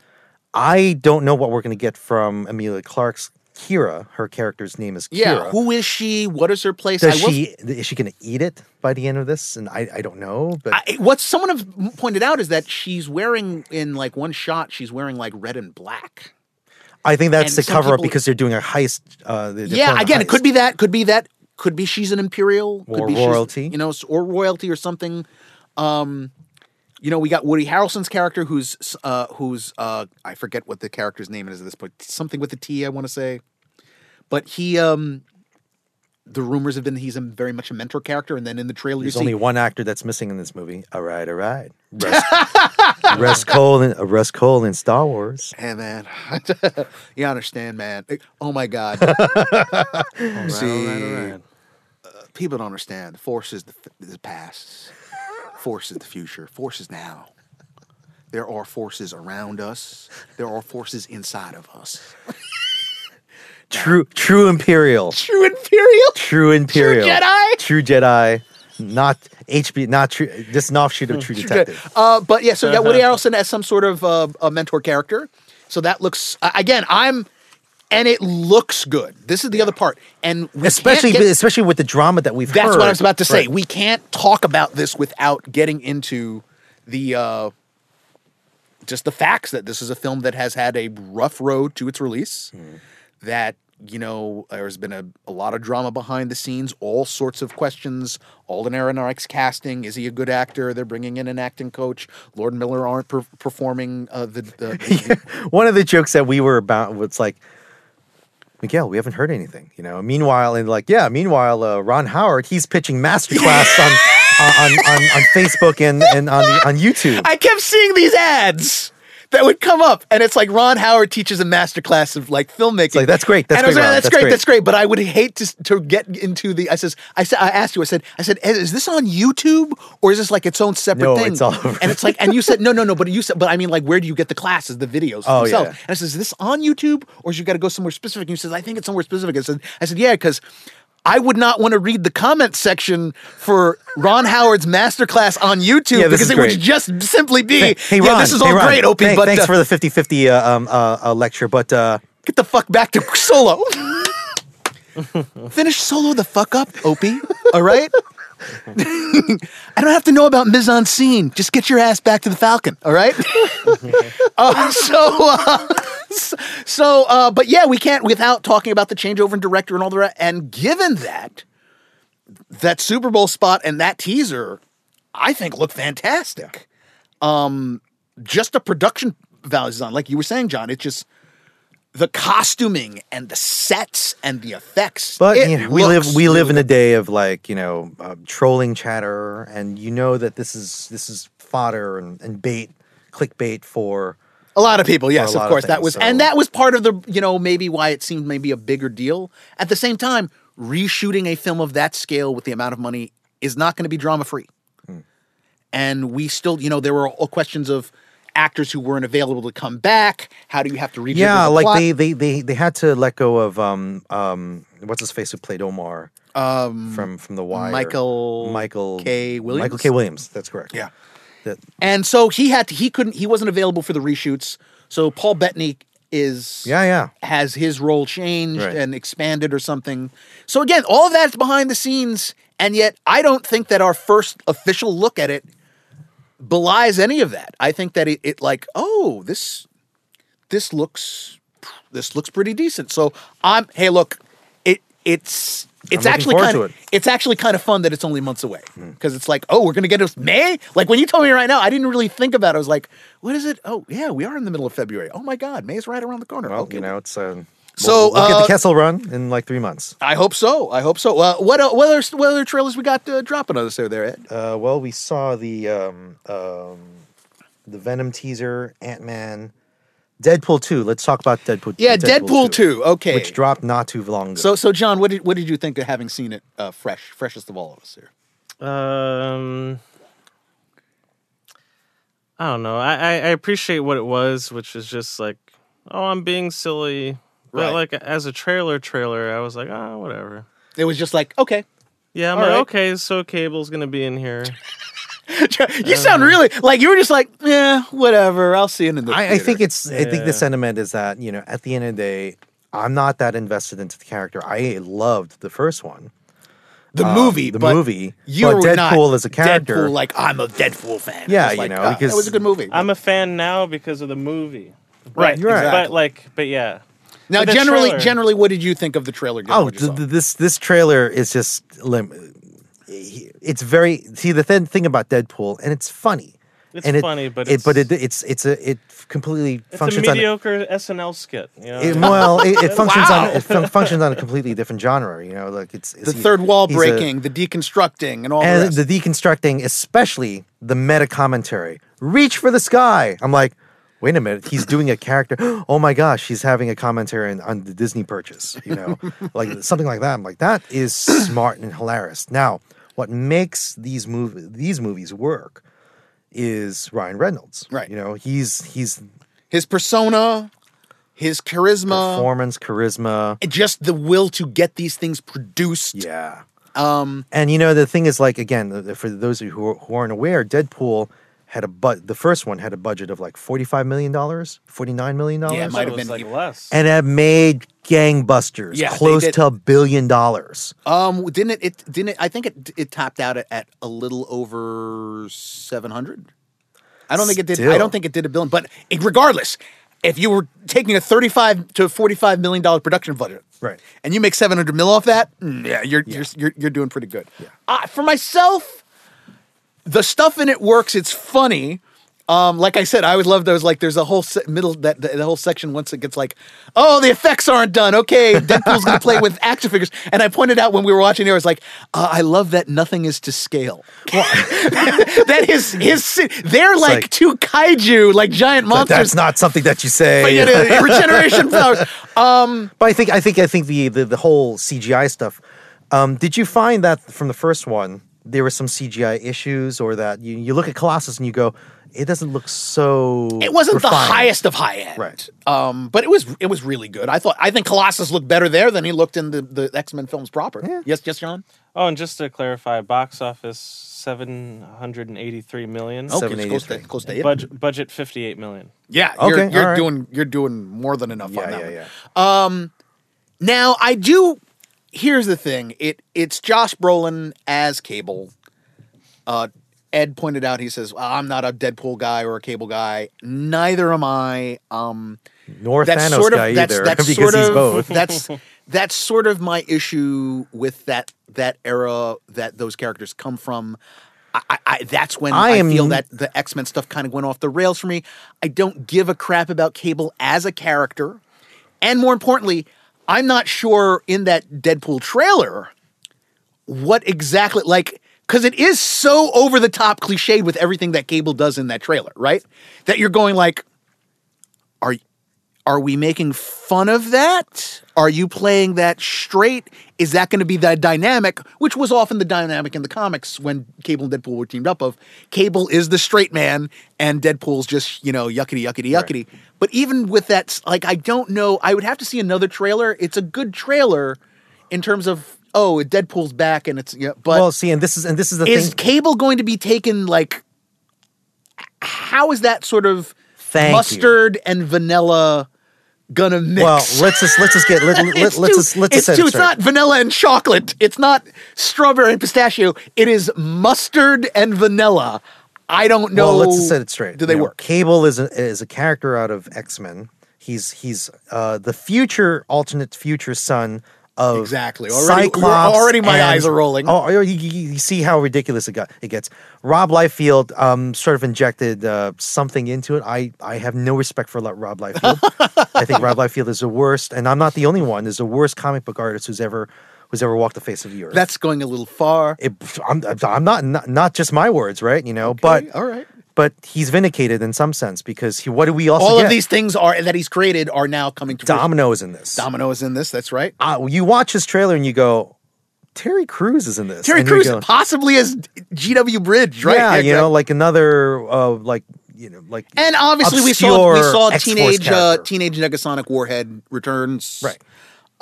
I don't know what we're going to get from Emilia Clarke's Qi'ra. Her character's name is Qi'ra. yeah? Who is she? What is her place? Does will- she is she going to eat it by the end of this? And I, I don't know, but I, what someone have pointed out is that she's wearing in like one shot, she's wearing like red and black. I think that's and the cover up because they're doing a heist. Uh, they're yeah, again, it could be that. Could be that. Could be she's an imperial. Could Or be she's, royalty. you know, or royalty or something. Um, you know, we got Woody Harrelson's character, who's uh, who's uh, I forget what the character's name is at this point. Something with a T, I want to say. But he, um, the rumors have been he's a very much a mentor character, and then in the trailer There's you only one actor that's missing in this movie. All right, all right. Russ, Rust Cohle in uh, Rust Cohle in Star Wars. Hey man, you understand, man? Oh my God! See, all right. people don't understand. The force is the, the past. Force is the future. Force is now. There are forces around us. There are forces inside of us. True, true Imperial, True Imperial. true Imperial, Jedi? true Jedi. Not HB, not true. Just an offshoot of True Detective. Uh, but yeah, so got Woody Harrelson as some sort of uh, a mentor character. So that looks uh, again. I'm, and it looks good. This is the other part, and we can't Especially, get- especially with the drama that we've That's heard. what I was about to say. Right. We can't talk about this without getting into the uh, just the facts that this is a film that has had a rough road to its release. Hmm. That you know there's been a, a lot of drama behind the scenes, all sorts of questions. Alden Ehrenreich's casting: is he a good actor? They're bringing in an acting coach. Lord Miller aren't per- performing uh, the. the, the- One of the jokes that we were about was like, Miguel, we haven't heard anything. You know. Meanwhile, and like, yeah. Meanwhile, uh, Ron Howard, he's pitching masterclass on, on, on on Facebook and and on the, on YouTube. I kept seeing these ads that would come up, and it's like Ron Howard teaches a masterclass of like filmmaking. like, that's great, that's and I was great, like, that's, that's great, great." that's great. But I would hate to to get into the. I says, I said, I asked you. I said, I said, is this on YouTube or is this like its own separate No, thing? it's all over. And it's like, and you said, no, no, no. But you said, but I mean, like, where do you get the classes, the videos Oh, themselves? yeah. And I says, is this on YouTube or is you got to go somewhere specific? And you says, I think it's somewhere specific. I said, I said, yeah, because. I would not want to read the comment section for Ron Howard's masterclass on YouTube Yeah, because it would just simply be, Hey, hey, yeah, this is hey, all Ron, great, Opie, thank- but thanks uh, for the 50-50 uh, um, uh, uh, lecture. But uh, get the fuck back to solo. Finish solo the fuck up, Opie. All right. I don't have to know about mise en scene. Just get your ass back to the Falcon. All right. uh, so, uh, so, uh, but yeah, we can't without talking about the changeover in director and all the rest. And given that, that Super Bowl spot and that teaser, I think look fantastic. Um, just the production values on, like you were saying, John. It's just the costuming and the sets and the effects. But you know, we live we live in a day of like you know uh, trolling chatter, and you know that this is this is fodder and, and bait, clickbait for. A lot of people, yes, of lot of course. that was, so- and that was part of the, you know, maybe why it seemed maybe a bigger deal. At the same time, reshooting a film of that scale with the amount of money is not going to be drama free. Hmm. And we still, you know, there were all questions of actors who weren't available to come back. How do you have to rejigger Yeah, the like plot? they, they they they had to let go of um um what's his face who played Omar um, from from the Wire. Michael Michael K. Williams? Michael K. Williams. That's correct. Yeah. That, and so he had to, he couldn't, he wasn't available for the reshoots. So Paul Bettany is yeah, yeah. has his role changed Right. and expanded or something. So again, all of that's behind the scenes, and yet I don't think that our first official look at it belies any of that. I think that it, it like, oh, this this looks this looks pretty decent. So I'm hey, look, it it's it's actually kind of it. it's actually kind of fun that it's only months away because it's like oh we're gonna get us May? Like when you told me right now I didn't really think about it. I was like what is it? Oh yeah we are in the middle of February. Oh my god May is right around the corner. Well, okay. you know, it's uh, So, we'll, we'll get uh, the Kessel Run in like three months. I hope so. I hope so. Uh, what uh, what other what other trailers we got uh, dropping on us there there Ed? Uh, well, we saw the um, um, the Venom teaser, Ant Man, Deadpool two. Let's talk about Deadpool. yeah Deadpool, 2 okay which dropped not too long ago. so so John what did what did you think of having seen it uh, fresh freshest of all of us here Um, I don't know. I, I I appreciate what it was, which is just like, oh, I'm being silly. But Right. like as a trailer, trailer, I was like, ah, whatever. it was just like okay Yeah, I'm All like, right. okay, so Cable's gonna be in here. you sound really like you were just like yeah whatever I'll see it in the I, I think it's. I think the sentiment is that you know, at the end of the day, I'm not that invested into the character. I loved the first one, the um, movie the but movie. you but were not Deadpool as a character. Deadpool, like I'm a Deadpool fan. Yeah, It's you like, know, ah, because- it was a good movie. I'm a fan now because of the movie. right, You're right. But like, but yeah. now, but generally, trailer- generally, what did you think of the trailer? given Oh, th- th- this this trailer is just lim- it's very see the th- thing about Deadpool, and it's funny. It's and it, funny, but it, but it's- it it's it's a it completely It's a functions on mediocre SNL skit. You know? it, well it, it functions Wow. on it fun- functions on a completely different genre. You know, like it's, it's the third wall he's a- breaking, the deconstructing, and all the and rest. the deconstructing, especially the meta commentary. Reach for the sky. I'm like, wait a minute, he's doing a character. Oh my gosh, he's having a commentary on, on the Disney purchase. You know, like something like that. I'm like, that is smart and hilarious. Now, what makes these mov- these movies work is Ryan Reynolds. Right. You know, he's he's His persona, his charisma, performance, charisma. and just the will to get these things produced. Yeah. Um, And you know the thing is like again for those of you who, who aren't aware, Deadpool had a but the first one had a budget of like forty five million dollars, forty nine million dollars, Yeah, it might have been like less. and it made gangbusters, Yeah, close to a billion dollars. um, didn't it? It didn't. It, I think it it topped out at, at a little over seven hundred. I don't think it did. I don't think it did a billion. But it, regardless, if you were taking a thirty-five to forty-five million dollar production budget, Right. and you make seven hundred mil off that, mm, yeah, you're You're, you're you're doing pretty good. Uh, for myself, the stuff in it works. It's funny. Um, like I said, I always love those. Like, there's a whole se- middle that the, the whole section once it gets like, oh, the effects aren't done. Okay, Deadpool's gonna play with action figures. And I pointed out when we were watching it, I was like, uh, I love that nothing is to scale. that is his. They're like, like- two kaiju, like giant monsters. that's not something that you say. But, yeah, the regeneration powers. Um, But I think I think I think the the, the whole CGI stuff. Um, did you find that from the first one there were some CGI issues, or that you, you look at Colossus and you go, it doesn't look so. It wasn't the highest of high end, Right. Um, but it was it was really good. I thought I think Colossus looked better there than he looked in the, the X Men films proper. Yes, yes, John. oh, and just to clarify, box office seven hundred and eighty-three million. Okay, close to close to. Budget budget fifty-eight million. yeah, Okay, you're, you're all right. doing you're doing more than enough on Yeah, that yeah, one. yeah. Now I do. Here's the thing. It it's Josh Brolin as Cable. Uh, Ed pointed out. He says, well, "I'm not a Deadpool guy or a Cable guy. Neither am I." Um, Nor that's Thanos sort of guy that's either, that's because sort he's of both. that's that's sort of my issue with that that era that those characters come from. I, I, that's when I I, feel that the X Men stuff kind of went off the rails for me. I don't give a crap about Cable as a character, and more importantly, I'm not sure in that Deadpool trailer what exactly like because it is so over the top cliched with everything that Cable does in that trailer, right? That you're going like, are are we making fun of that? Are you playing that straight? Is that going to be the dynamic, which was often the dynamic in the comics when Cable and Deadpool were teamed up? Of Cable is the straight man and Deadpool's just you know yuckity yuckity yuckity. But even with that, like I don't know. I would have to see another trailer. It's a good trailer in terms of oh, Deadpool's back and it's yeah. But well, see, and this is and this is the is thing. Cable going to be taken like? How is that sort of Thank you. mustard and vanilla gonna mix? Well, let's just let's just get let, let, let's too, just let's it's just set too, it it's not vanilla and chocolate. It's not strawberry and pistachio. It is mustard and vanilla. I don't know. Well, let's just set it straight. Do they work? Cable is a, is a character out of X Men. He's he's uh, the future alternate future son of Exactly. Already- Cyclops already my and- eyes are rolling. Oh, you, you- you see how ridiculous it got. It gets. Rob Liefeld um, sort of injected uh, something into it. I I have no respect for Rob Liefeld. I think Rob Liefeld is the worst, and I'm not the only one. Is the worst comic book artist who's ever who's ever walked the face of the earth. That's going a little far. it, I'm, I'm not, not not just my words, right? You know, but all right. But he's vindicated in some sense because he. What do we also All get? of these things are that he's created are now coming to fruition. Dominoes in this. Domino is in this. That's right. uh, you watch his trailer and you go, Terry Crews is in this. Terry And Crews go, possibly as G.W. Bridge, right? Yeah, you exactly. know, like another, uh, like you know, like And obviously, we saw we saw teenage uh, teenage Negasonic Warhead returns. right.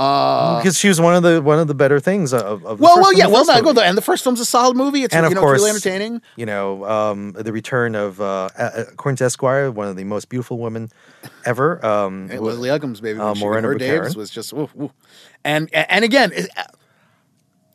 Because she was one of the one of the better things of, of the Well, well, yeah. Well, first no, go. And the first film's a solid movie. It's and you of know course, it's really entertaining. You know, um, the return of uh, uh, according to Esquire, one of the most beautiful women ever. Um, And Leslie Uggams, baby, uh, Morena her Baccarin. Was just, woof. and and again,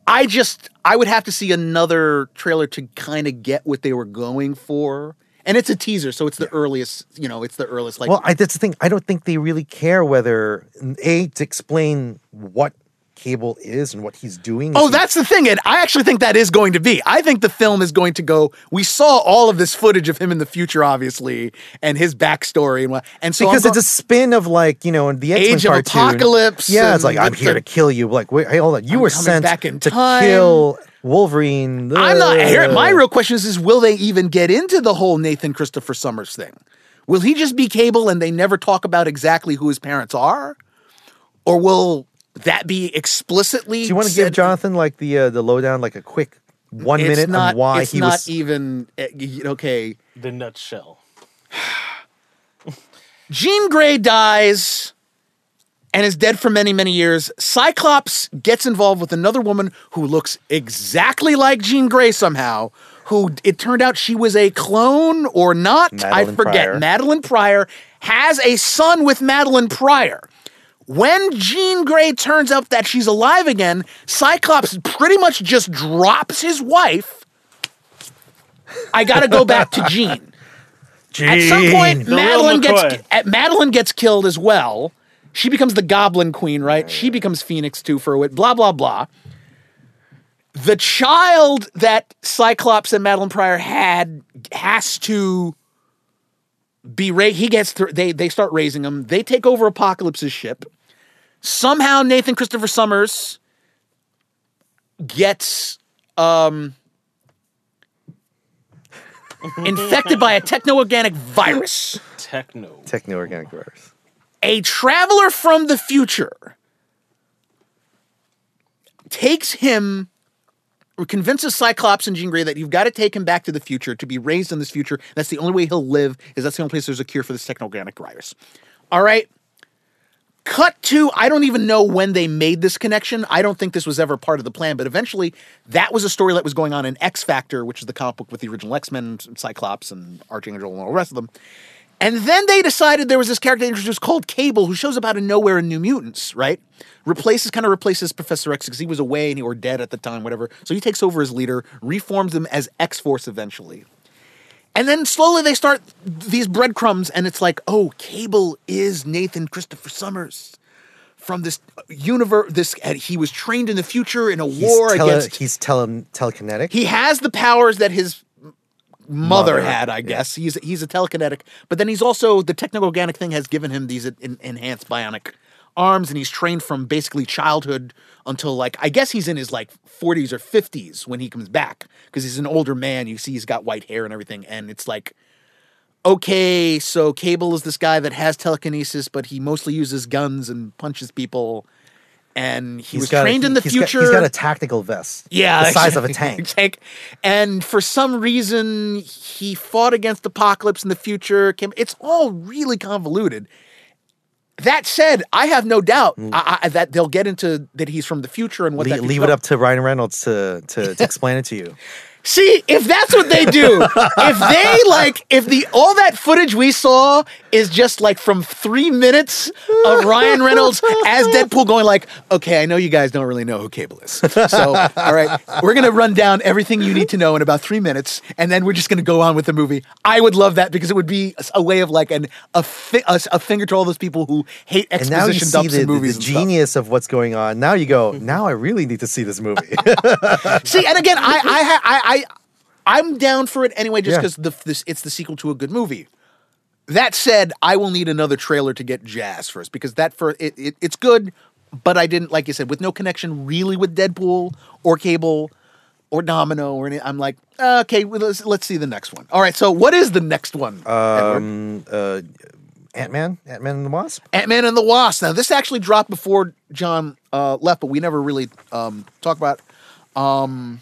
I just I would have to see another trailer to kind of get what they were going for, and it's a teaser, so it's the earliest, you know, it's the earliest. Like, well, I, that's the thing. I don't think they really care whether a to explain what Cable is and what he's doing. Oh, that's the thing, Ed. I actually think that is going to be. I think the film is going to go. We saw all of this footage of him in the future, obviously, and his backstory and what. And so because it's a spin of like you know the X-Men Age of cartoon. Apocalypse Yeah, it's like I'm here the- to kill you. Like wait, hey, hold on, you I'm were sent back in to time. kill Wolverine. I'm not here. My real question is: Is will they even get into the whole Nathan Christopher Summers thing? Will he just be Cable and they never talk about exactly who his parents are, or will that be explicitly? Do you want to give Jonathan like the uh, the lowdown, like a quick one It's minute not, on why it's he not was? even eh, okay. The nutshell. Jean Grey dies and is dead for many, many years. Cyclops gets involved with another woman who looks exactly like Jean Grey somehow. Who it turned out she was a clone or not. I forget. Pryor. Madelyne Pryor has a son with Madelyne Pryor. When Jean Grey turns up that she's alive again, Cyclops pretty much just drops his wife. I gotta go back to Jean. At some point, The Madelyne gets at Madelyne gets killed as well. She becomes the Goblin Queen, right? She becomes Phoenix too for a wit. Blah blah blah. The child that Cyclops and Madelyne Pryor had has to be raised. He gets th- they they start raising him. They take over Apocalypse's ship. Somehow Nathan Christopher Summers gets um infected by a techno-organic virus. Techno. Techno organic virus. A traveler from the future takes him or convinces Cyclops and Jean Grey that you've got to take him back to the future to be raised in this future. That's the only way he'll live, is that's the only place there's a cure for this techno-organic virus. All right. Cut to, I don't even know when they made this connection. I don't think this was ever part of the plan, but eventually that was a story that was going on in X Factor, which is the comic book with the original X Men, Cyclops, and Archangel, and all the rest of them. And then they decided there was this character introduced called Cable who shows up out of nowhere in New Mutants, right? Replaces, kind of replaces Professor X because he was away and he were dead at the time, whatever. So he takes over as leader, reforms them as X Force eventually. And then slowly they start these breadcrumbs, and it's like, oh, Cable is Nathan Christopher Summers from this universe. This and he was trained in the future in a He's war tele, against. he's tele, telekinetic. He has the powers that his mother, Mother, had, I guess. He's he's a telekinetic, but then he's also the techno-organic thing has given him these en- enhanced bionic arms, and he's trained from basically childhood until like I guess he's in his like 40s or 50s when he comes back because he's an older man. You see, he's got white hair and everything, and it's like. Okay, so Cable is this guy that has telekinesis, but he mostly uses guns and punches people, and he was got a- trained in the he's got- future. he's got a tactical vest. Yeah, the size of a tank. tank. And for some reason, he fought against Apocalypse in the future. It's all really convoluted. That said, I have no doubt mm. I, I, that they'll get into that he's from the future and what Le- leave it up to Ryan Reynolds to, to, to explain it to you. See, if that's what they do, if they like, if the all that footage we saw is just like from three minutes of Ryan Reynolds as Deadpool going like, okay, I know you guys don't really know who Cable is, so all right, we're gonna run down everything you need to know in about three minutes, and then we're just gonna go on with the movie. I would love that because it would be a way of like an a, fi- a, a finger to all those people who hate And now you exposition see dumps the, in movies. the genius of what's going on. Now you go. Now I really need to see this movie. See, and again, I, I, ha- I, I, I'm down for it anyway, just Yeah. because the this it's the sequel to a good movie. That said, I will need another trailer to get jazz first because that for it, it it's good, but I didn't like you said with no connection really with Deadpool or Cable or Domino or any. I'm like, okay, well, let's let's see the next one. All right, so what is the next one? um, uh, Ant Man, Ant Man and the Wasp. Ant Man and the Wasp. Now, this actually dropped before John uh, left, but we never really um, talked about. Um,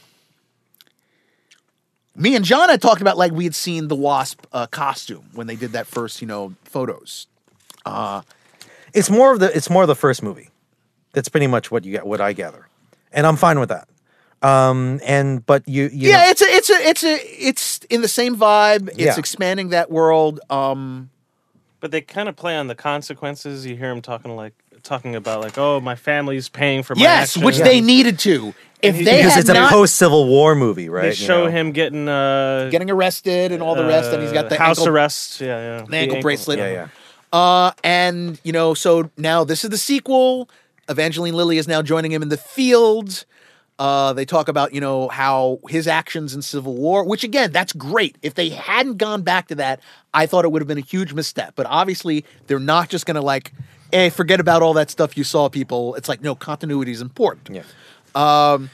me and John had talked about like we had seen the Wasp uh, costume when they did that first, you know, photos. It's more of the. It's more of the first movie. That's pretty much what you get. What I gather, and I'm fine with that. Um, and but you, you yeah, know, it's a, it's a, it's a, it's in the same vibe. It's Yeah. expanding that world. Um, But they kind of play on the consequences. You hear him talking like talking about like, oh, my family's paying for my yes, actions. which they needed to. If they because had it's a not post Civil War movie, right? They You show know? him getting uh, getting arrested and all the rest, and he's got uh, the house ankle, arrest. Yeah, yeah. the ankle bracelet. Yeah, yeah. Uh, and you know, so now this is the sequel. Evangeline Lilly is now joining him in the field. Uh, they talk about you know how his actions in Civil War, which again, that's great. If they hadn't gone back to that, I thought it would have been a huge misstep. But obviously, they're not just going to like, hey, forget about all that stuff you saw, people. It's like no, continuity is important. Yeah. Um,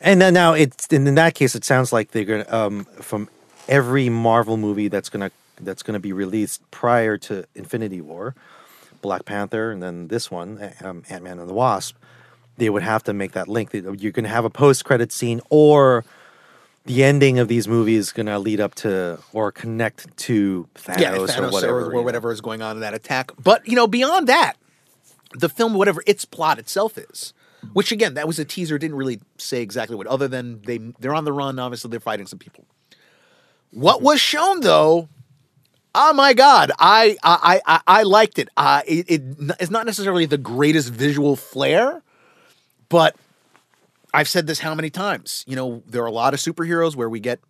and then now it's in that case, it sounds like they're gonna um from every Marvel movie that's gonna that's gonna be released prior to Infinity War, Black Panther, and then this one, um, Ant Man and the Wasp. They would have to make that link. You're gonna have a post credit scene, or the ending of these movies is gonna lead up to or connect to Thanos, yeah, Thanos or whatever. or, whatever is going on in that attack. But you know, beyond that, the film, whatever its plot itself is, which again, that was a teaser, didn't really say exactly what, other than they they're on the run. Obviously, they're fighting some people. What was shown though? Oh my God, I I I, I liked it. Uh, it. It it's not necessarily the greatest visual flair, but I've said this how many times? You know, there are a lot of superheroes where we get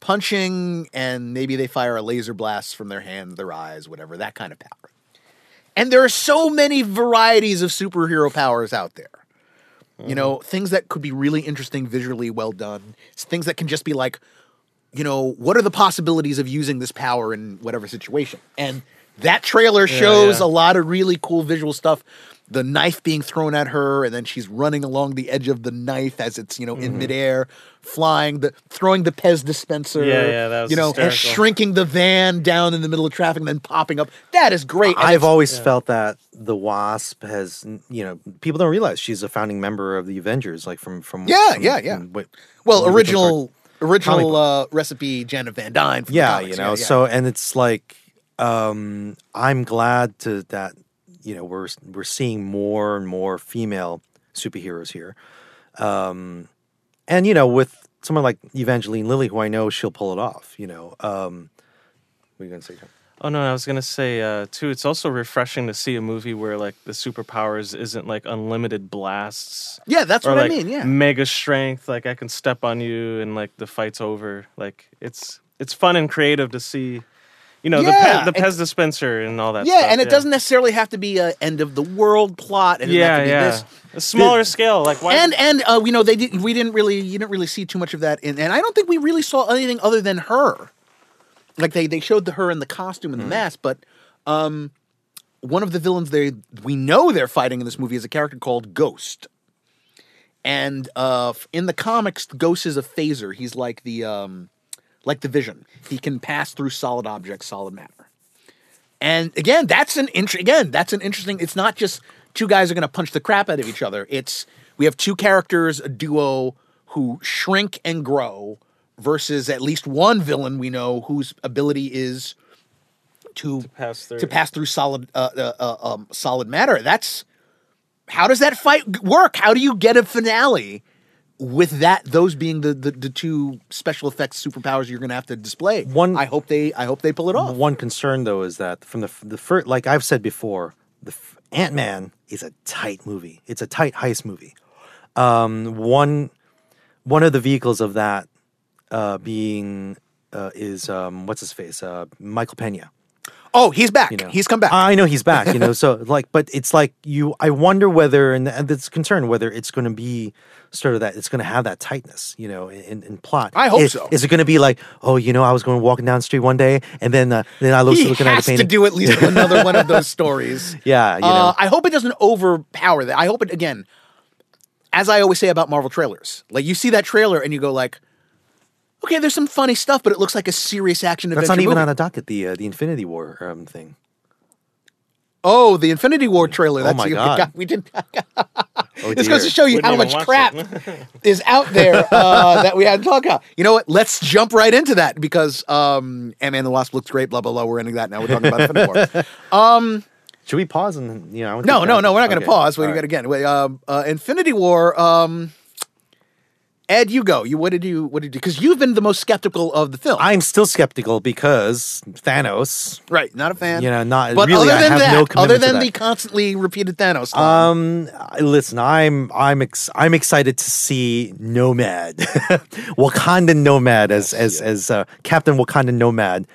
punching and maybe they fire a laser blast from their hands, their eyes, whatever, that kind of power. And there are so many varieties of superhero powers out there. You know, mm-hmm. things that could be really interesting, visually well done, things that can just be like, you know, what are the possibilities of using this power in whatever situation? And that trailer shows yeah. a lot of really cool visual stuff. The knife being thrown at her, and then she's running along the edge of the knife as it's you know Mm-hmm. in midair, flying the throwing the Pez dispenser. Yeah, yeah, that was you know, and shrinking the van down in the middle of traffic, and then popping up. That is great. And I've it's- always felt that the Wasp has, you know, people don't realize she's a founding member of the Avengers, like from from Yeah, from- yeah, yeah. from what- well original original uh, recipe Janet Van Dyne. From yeah comics. you know yeah. so and it's like um i'm glad to that you know we're we're seeing more and more female superheroes here um and you know with someone like evangeline lilly who i know she'll pull it off you know um what are you gonna say John? Oh no, I was gonna say uh, too. It's also refreshing to see a movie where like the superpowers isn't like unlimited blasts. yeah, that's or what like I mean. Yeah, mega strength. Like I can step on you and like the fight's over. Like it's it's fun and creative to see. You know Yeah, the Pez, the Pez dispenser and all that. yeah, stuff, and it doesn't necessarily have to be a end of the world plot. And Yeah, yeah. This. A smaller scale. Like why? And and uh, you know they did, we didn't really you didn't really see too much of that in, and I don't think we really saw anything other than her. Like they they showed the her in the costume and the mask, but um, one of the villains they we know they're fighting in this movie is a character called Ghost. And uh, in the comics, Ghost is a phaser. He's like the um, like the Vision. He can pass through solid objects, solid matter. And again, that's an int- again, that's an interesting. It's not just two guys are going to punch the crap out of each other. It's we have two characters, a duo who shrink and grow, versus at least one villain we know whose ability is to pass through. to pass through solid uh, uh, uh, um, solid matter. That's how does that fight work? How do you get a finale with that, those being the, the the two special effects superpowers you're going to have to display. One- I hope they I hope they pull it off. One concern though is that from the the first, like I've said before, the Ant Man is a tight movie. It's a tight heist movie. Um, one one of the vehicles of that uh, being uh, is um, what's his face, uh, Michael Pena. Oh, he's back. You know, he's come back. I know he's back. You know, so like, but it's like you. I wonder whether, and, and it's concerned whether it's going to be sort of that. It's going to have that tightness, you know, in, in plot. I hope is, so. Is it going to be like, oh, you know, I was going walking down the street one day, and then uh, then I was looking at has the to painting. do at least another one of those stories. Yeah, you know. Uh, I hope it doesn't overpower that. I hope it again. As I always say about Marvel trailers, like you see that trailer and you go like, okay, there's some funny stuff, but it looks like a serious action adventure. That's adventure not even movie. on a docket. The uh, the Infinity War um, thing. Oh, the Infinity War trailer. That's my you- God. we did. Oh, This goes to show you Wouldn't how much crap is out there uh, that we had to talk about. You know what? Let's jump right into that because um, Ant Man the Wasp looks great. Blah blah blah. We're ending that now. We're talking about Infinity War. Should we pause and you know? I No, no, no. We're not going to okay. pause. We All got right. again. Wait, um, uh, Infinity War. Um, Ed, you go. You what did you what did you? Because you've been the most skeptical of the film. I'm still skeptical because Thanos. right, not a fan. You know, not- But really, other I than have that, no other than that. the constantly repeated Thanos. line, Um, listen, I'm I'm ex- I'm excited to see Nomad, Wakandan Nomad as as as uh, Captain Wakandan Nomad.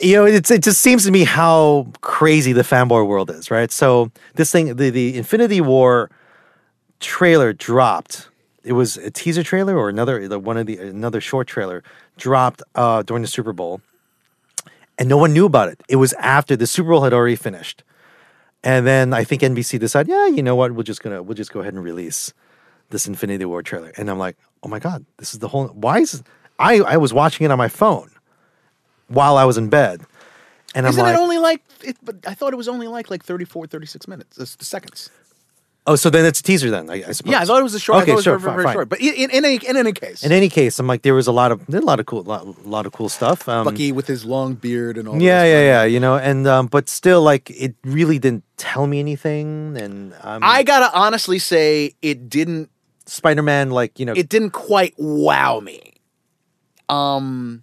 You know, it's it just seems to me how crazy the fanboy world is, right? So this thing, the the Infinity War trailer dropped. It was a teaser trailer or another the- one of the another short trailer dropped uh, during the Super Bowl, and no one knew about it. It was after the Super Bowl had already finished. And then I think NBC decided, yeah, you know what, we're just gonna we'll just go ahead and release this Infinity War trailer. And I'm like, oh my god, this is the whole. Why is I I was watching it on my phone while I was in bed, and isn't I'm like, it only like? It, but I thought it was only like like 34, 36 minutes, uh, seconds. Oh, so then it's a teaser then, I, I suppose. Yeah, I thought it was a short. I Okay, thought it was sure, very, fine, very fine. short. But in, in, in any in any case, In any case, I'm like, there was a lot of there a lot of cool lot, lot of cool stuff. Um, Bucky with his long beard and all. yeah, this yeah, yeah. You know, and um, but still, like, it really didn't tell me anything. And um, I gotta honestly say, it didn't. Spider Man, like, you know, It didn't quite wow me. Um,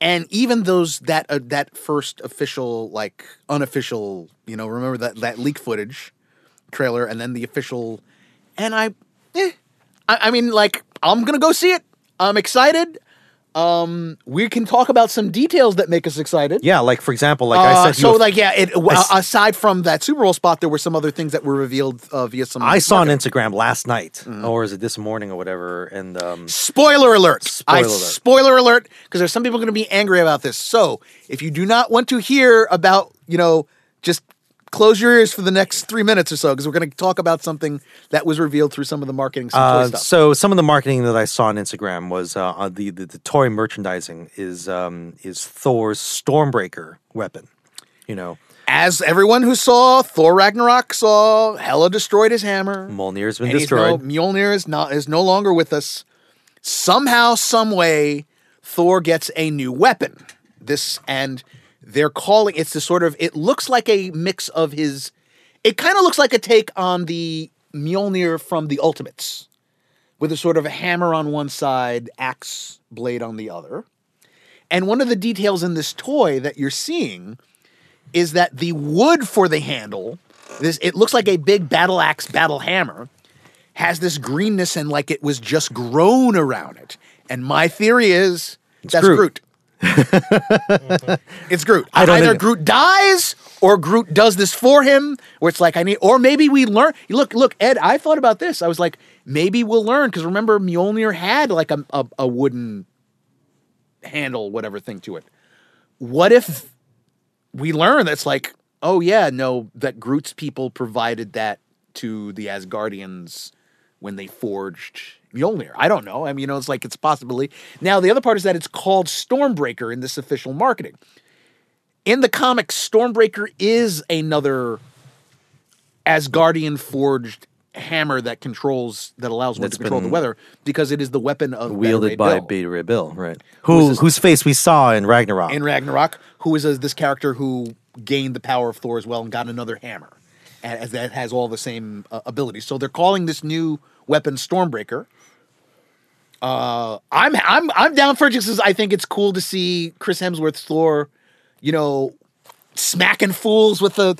and even those that uh, that first official, like unofficial, you know, remember that that leak footage trailer, and then the official, and I, eh, I, I mean, like, I'm gonna go see it. I'm excited. Um, we can talk about some details that make us excited. yeah, like for example, like I Uh, said, so you- like yeah, it, w- I s- aside from that Super Bowl spot, there were some other things that were revealed uh, via some. I saw on. Instagram last night, Mm-hmm. or is it this morning or whatever? And um, Spoiler alert! Spoiler I, alert. Spoiler alert! Because there's some people going to be angry about this. So if you do not want to hear about, you know, just close your ears for the next three minutes or so, because we're going to talk about something that was revealed through some of the marketing, some uh, so some of the marketing that I saw on Instagram was uh, on the, the the toy merchandising is um, is Thor's Stormbreaker weapon. You know, As everyone who saw Thor Ragnarok saw, Hela destroyed his hammer. Mjolnir's been he's no, destroyed. Mjolnir is not is no longer with us. Somehow, some way, Thor gets a new weapon. This and they're calling it's the sort of it looks like a mix of his. It kind of looks like a take on the Mjolnir from the Ultimates, with a sort of a hammer on one side, axe blade on the other. And one of the details in this toy that you're seeing is that the wood for the handle, this it looks like a big battle axe, battle hammer, has this greenness and like it was just grown around it. And my theory is that's Groot. Groot. Mm-hmm. it's Groot. I don't Either think- Groot dies or Groot does this for him, where it's like I need, or maybe we learn. Look, look, Ed. I thought about this. I was like, maybe we'll learn because remember Mjolnir had like a, a a wooden handle, whatever thing to it. What if we learn that's like, oh yeah, no, that Groot's people provided that to the Asgardians when they forged Mjolnir. I don't know. I mean, you know, it's like it's a possibility. Now the other part is that it's called Stormbreaker in this official marketing. In the comics, Stormbreaker is another Asgardian forged hammer that controls that allows one That's to control the weather because it is the weapon of wielded by Bill Beta Ray Bill, right? Who this- whose face we saw in Ragnarok. in Ragnarok, who is a, this character who gained the power of Thor as well and got another hammer, and as that has all the same uh, abilities. So they're calling this new weapon Stormbreaker. Uh, I'm I'm I'm down for it just 'cause I think it's cool to see Chris Hemsworth's Thor, you know, smacking fools with a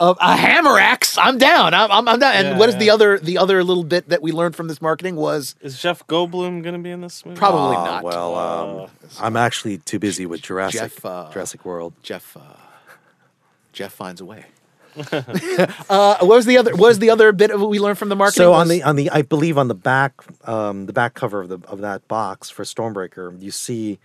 a, a hammer axe. I'm down. I'm I'm, I'm down. And Yeah, what is the other the other little bit that we learned from this marketing was Is Jeff Goldblum gonna be in this movie? probably Ah, not. Well, um, I'm actually too busy with Jurassic Jeff, uh, Jurassic World. Jeff uh, Jeff finds a way. Uh, what was the other? What was the other bit of what we learned from the marketing? So on was- the on the I believe on the back um, the back cover of the of that box for Stormbreaker, you see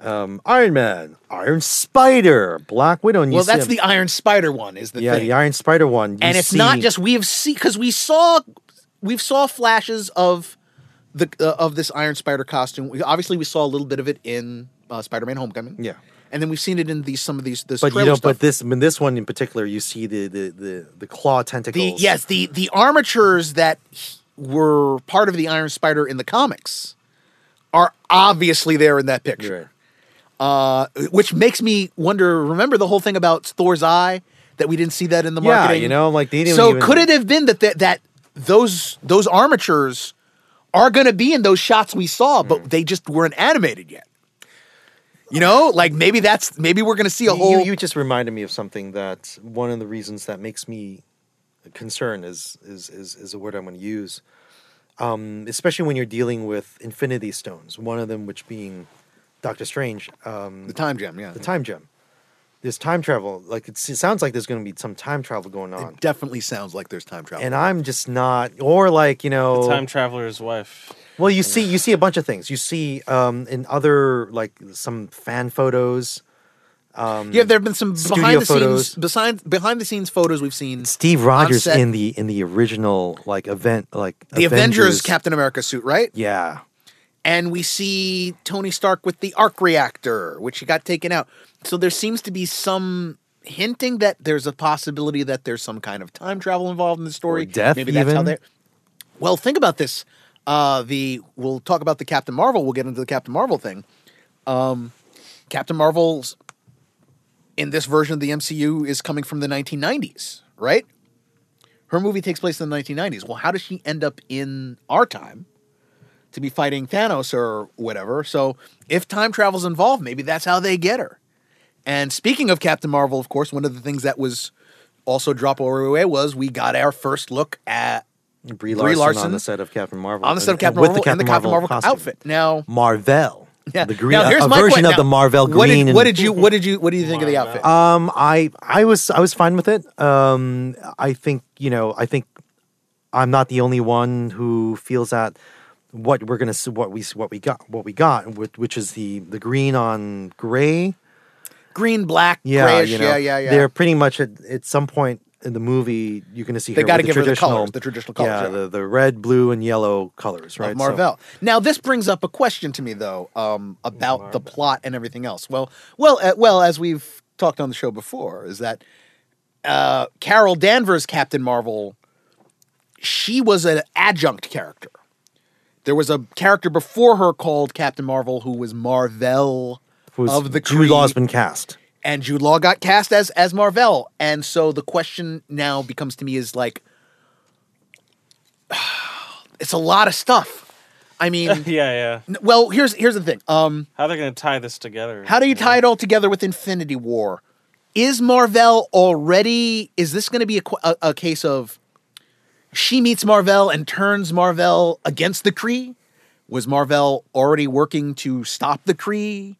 um, Iron Man, Iron Spider, Black Widow. And you well, see that's him- the Iron Spider one. Is the yeah thing. the Iron Spider one. you and it's not just we have seen because we saw we've saw flashes of the uh, of this Iron Spider costume. We, obviously, we saw a little bit of it in uh, Spider-Man: Homecoming. Yeah. And then we've seen it in these some of these this But you know, stuff. but this in this one in particular, you see the the the, the claw the tentacles. yes the the armatures that were part of the Iron Spider in the comics are obviously there in that picture. Right. Uh, which makes me wonder. Remember the whole thing about Thor's eye that we didn't see that in the Yeah, marketing. you know, like they didn't So even- could it have been that that, that those those armatures are going to be in those shots we saw, but Hmm. they just weren't animated yet? You know, like maybe that's maybe we're going to see a whole. You, you just reminded me of something that one of the reasons that makes me concerned is is is, is a word I'm going to use, um, especially when you're dealing with Infinity Stones. One of them, which being Doctor Strange, um, the time gem, yeah. the time gem. There's time travel. Like it's, it sounds like there's going to be some time travel going on, It definitely sounds like there's time travel. and I'm just not. Or like you know, The time traveler's wife. well, you see, you see a bunch of things. You see um, in other like some fan photos. Um, yeah, there have been some behind the photos. scenes behind behind the scenes photos we've seen. Steve Rogers in the in the original like event like The Avengers Captain America suit, right? Yeah, and we see Tony Stark with the arc reactor, which he got taken out. So there seems to be some hinting that there's a possibility that there's some kind of time travel involved in the story. Or death, Maybe that's how even. they. Well, think about this. Uh, the we'll talk about the Captain Marvel. We'll get into the Captain Marvel thing. Um, Captain Marvel's in this version of the MCU is coming from the 1990s, right? Her movie takes place in the 1990s. Well, how does she end up in our time? To be fighting Thanos or whatever. So if time travel's involved, maybe that's how they get her. And speaking of Captain Marvel, of course, one of the things that was also dropped over away was we got our first look at Brie Brie Larson, Larson on the set of Captain Marvel on the set of and- Captain with Marvel and the Captain Marvel, costume. outfit. Now, Marvel. yeah, the green, now here's a my version point. of the Now, Marvel what green. Did, what did you what did you what do you think of the outfit? Um, I I was I was fine with it. Um, I think you know I think I'm not the only one who feels that what we're gonna see what we what we got what we got which, is the the green on gray. Green, black, Yeah, grayish. you know, yeah, yeah, yeah. They're pretty much at, at some point in the movie you're gonna see They gotta with give her the traditional colors, the traditional colors, Yeah, yeah. the the red, blue, and yellow colors, right? of So- Marvel. now this brings up a question to me though um, about the plot and everything else. Well, well, uh, well, as we've talked on the show before, is that uh, Carol Danvers, Captain Marvel, she was an adjunct character. There was a character before her called Captain Marvel who was Marvel who's of the Jude Law's Kree, been cast. and Jude Law got cast as as Marvel. And so the question now becomes to me is like, it's a lot of stuff. I mean, yeah, yeah. N- Well, here's here's the thing. Um, How they're gonna tie this together? how do you tie it all together with Infinity War? Is Marvel already? Is this going to be a, a, a case of she meets Marvel and turns Marvel against the Kree? Was Marvel already working to stop the Kree?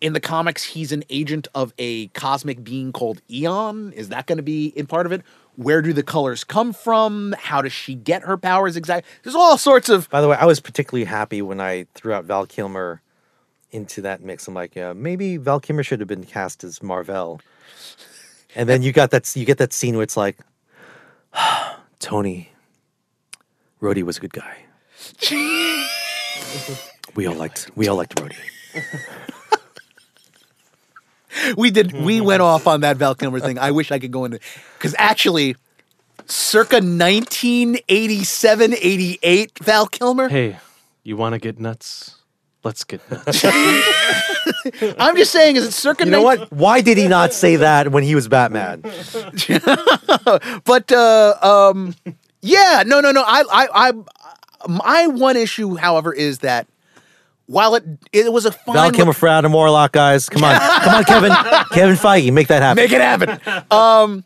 In the comics, he's an agent of a cosmic being called Eon. Is that going to be in part of it? Where do the colors come from? How does she get her powers exactly? There's all sorts of By the way, I was particularly happy when I threw out Val Kilmer into that mix. I'm like, yeah, maybe Val Kilmer should have been cast as Marvel. And then you got that you get that scene where it's like, Tony, Rhodey was a good guy. we all liked we all liked Rhodey. we did we went off on that Val Kilmer thing. I wish I could go into because actually, circa 1987, 88, Val Kilmer. Hey, you want to get nuts? Let's get. I'm just saying, is it circa? You know 19 what? Why did he not say that when he was Batman? But uh, um, yeah, no, no, no. I, I, I, my one issue, however, is that while it it was a fine Val Kilmer for Adam Warlock, guys. Come on, come on, Kevin, Kevin Feige, make that happen. Make it happen. um,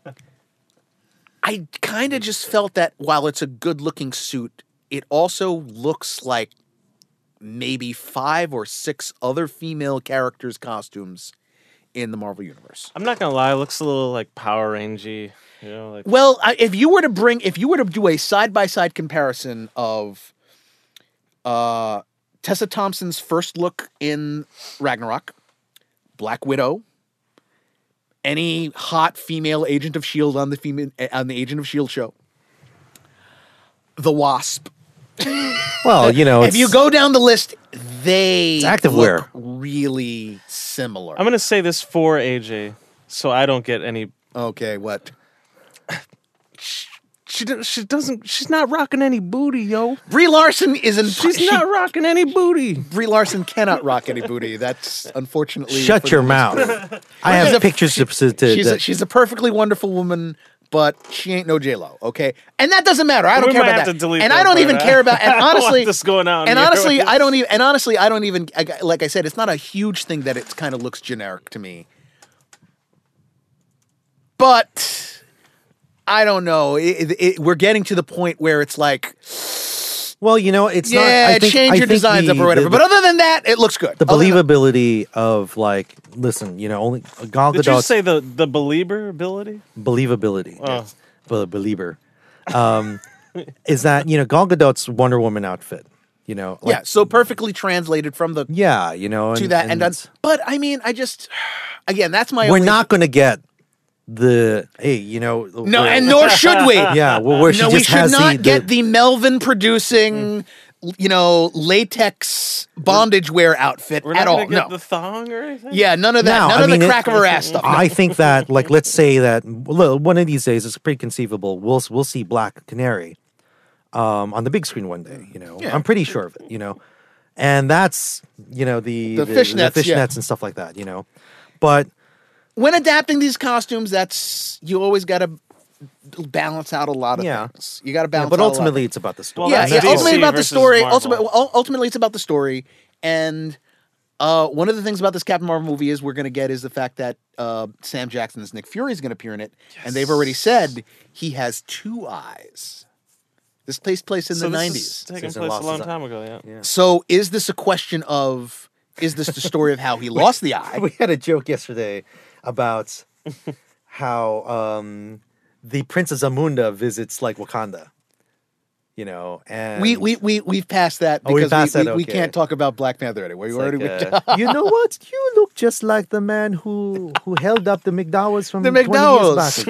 I kind of just felt that while it's a good looking suit, it also looks like maybe five or six other female characters' costumes in the Marvel Universe. I'm not gonna lie, it looks a little like Power Rangy. You know, like Well, I, if you were to bring, if you were to do a side by side comparison of uh, Tessa Thompson's first look in Ragnarok, Black Widow, any hot female agent of Shield on the female on the Agent of Shield show, the Wasp. Well, you know, if you go down the list, they active look wear. really similar. I'm gonna say this for AJ, so I don't get any. okay, what? She do- she doesn't. She's not rocking any booty, yo. Brie Larson is in. She's she- not rocking any booty. Brie Larson cannot rock any booty. That's unfortunately. shut your mouth. I have a- pictures to, to, to She's a, she's a perfectly wonderful woman, but she ain't no J Lo. Okay, and that doesn't matter. I don't We care about that. to delete and I don't even care about. And I don't want honestly, this going out And honestly, I don't even. And honestly, I don't even. Like I said, it's not a huge thing that it kind of looks generic to me. But I don't know. It, it, it- we're getting to the point where it's like, well, you know, it's not. yeah, I think, change your designs the, up or whatever. The, but other than that, it looks good. the Other believability of like, listen, you know, only Gal Did you Gadot's say the the believer ability? believability, Oh. Be- believer, um, is that you know Gal Gadot's Wonder Woman outfit, you know, like, yeah, so perfectly translated from the yeah, you know, to and, that and, that's. But I mean, I just again, that's my. we're only, not going to get the hey, you know, No, and nor should we. yeah, well, where she no, just we should has not the, get the Melvin producing, you know, latex bondage wear outfit We're at not all. gonna get No. the thong or anything. yeah, none of that. No, none I of mean, the it- crack of her ass stuff. No. I think that, like, let's say that well, one of these days, it's pretty conceivable. We'll we'll see Black Canary um, on the big screen one day. You know, Yeah. I'm pretty sure of it. You know, and that's you know the The fishnets, the yeah. fishnets and stuff like that. You know, but when adapting these costumes, that's you always got to balance out a lot of Yeah. things. You got to yeah, balance. but out a lot. ultimately, it's about the story. Well, yeah, yeah. that's that's Ultimately about the story. Ultimately, ultimately, it's about the story. And uh, one of the things about this Captain Marvel movie is we're going to get is the fact that uh, Sam Jackson as Nick Fury is going to appear in it, and they've already said he has two eyes. This takes place in so the nineties. taking Since place a long time ago. Yeah. Yeah. So is this a question of? Is this the story of how he lost the eye? we had a joke yesterday about how um, the Prince Zamunda visits like Wakanda. You know, and We we we we've passed that Oh, we because passed we, that, we, we can't talk about Black Panther anymore. We already like, uh, you know what? You look just like the man who who held up the McDowells from The 20 years McDowells.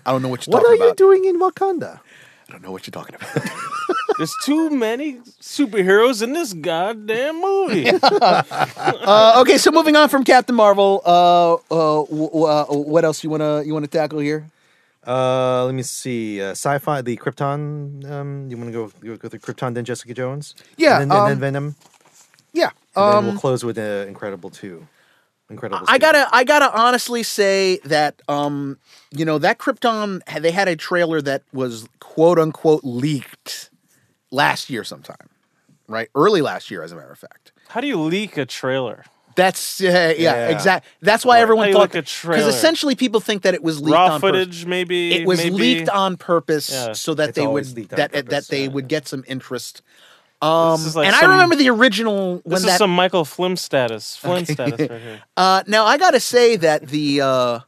I don't know what you're what talking are you doing in Wakanda? I don't know what you're talking about. There's too many superheroes in this goddamn movie. uh, okay, so moving on from Captain Marvel, uh, uh, w- uh, what else you wanna you wanna tackle here? Uh, let me see. Uh, sci-fi, the Krypton. Um, you want to go go go through Krypton, then Jessica Jones. Yeah, and then, and then um, Venom. Yeah, And then um, we'll close with uh, Incredible Two. Incredible. I gotta I gotta honestly say that um, you know that Krypton they had a trailer that was quote unquote leaked last year sometime, right? Early last year, as a matter of fact. How do you leak a trailer? That's uh, yeah, Yeah. exact. That's why everyone How you thought look at trailer. because essentially people think that it was leaked Raw on purpose. footage, maybe. It was maybe. leaked on purpose Yeah. so that It's they would that purpose, that they yeah. would get some interest. Um, like and I remember the original when This is that. some Michael Flynn status. Flynn status right here. uh, now I got to say that the uh,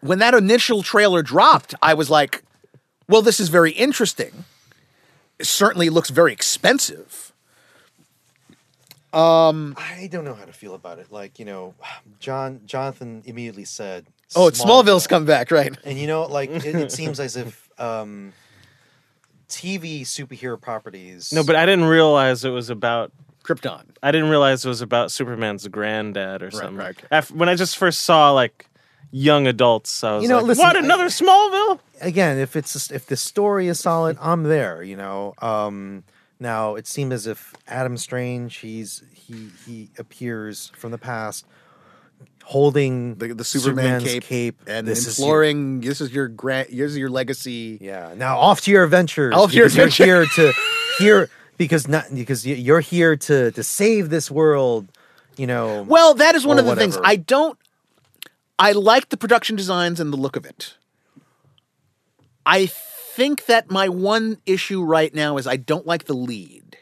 when that initial trailer dropped, I was like, "Well, this is very interesting. It certainly looks very expensive." I don't know how to feel about it. Like you know, John Jonathan immediately said, Oh, it's Smallville's come back, right? And you know, like it, it seems as if um, TV superhero properties. No, but I didn't realize it was about. Krypton. I didn't realize it was about Superman's granddad or something. right. After, when I just first saw like young adults, I was You know, like, listen, "What? I- Another Smallville?" again, if it's if the story is solid, I'm there. You know. Um, now it seemed as if Adam Strange, he's he he appears from the past holding the, the Superman Superman's cape, and This is your- "This is your grand, this is your legacy." Yeah. Now off to your adventures. Off to your because You're adventure. here to here because not because you're here to to save this world. You know. Well, that is one of the things. I don't. I like the production designs and the look of it. I think that my one issue right now is I don't like the lead.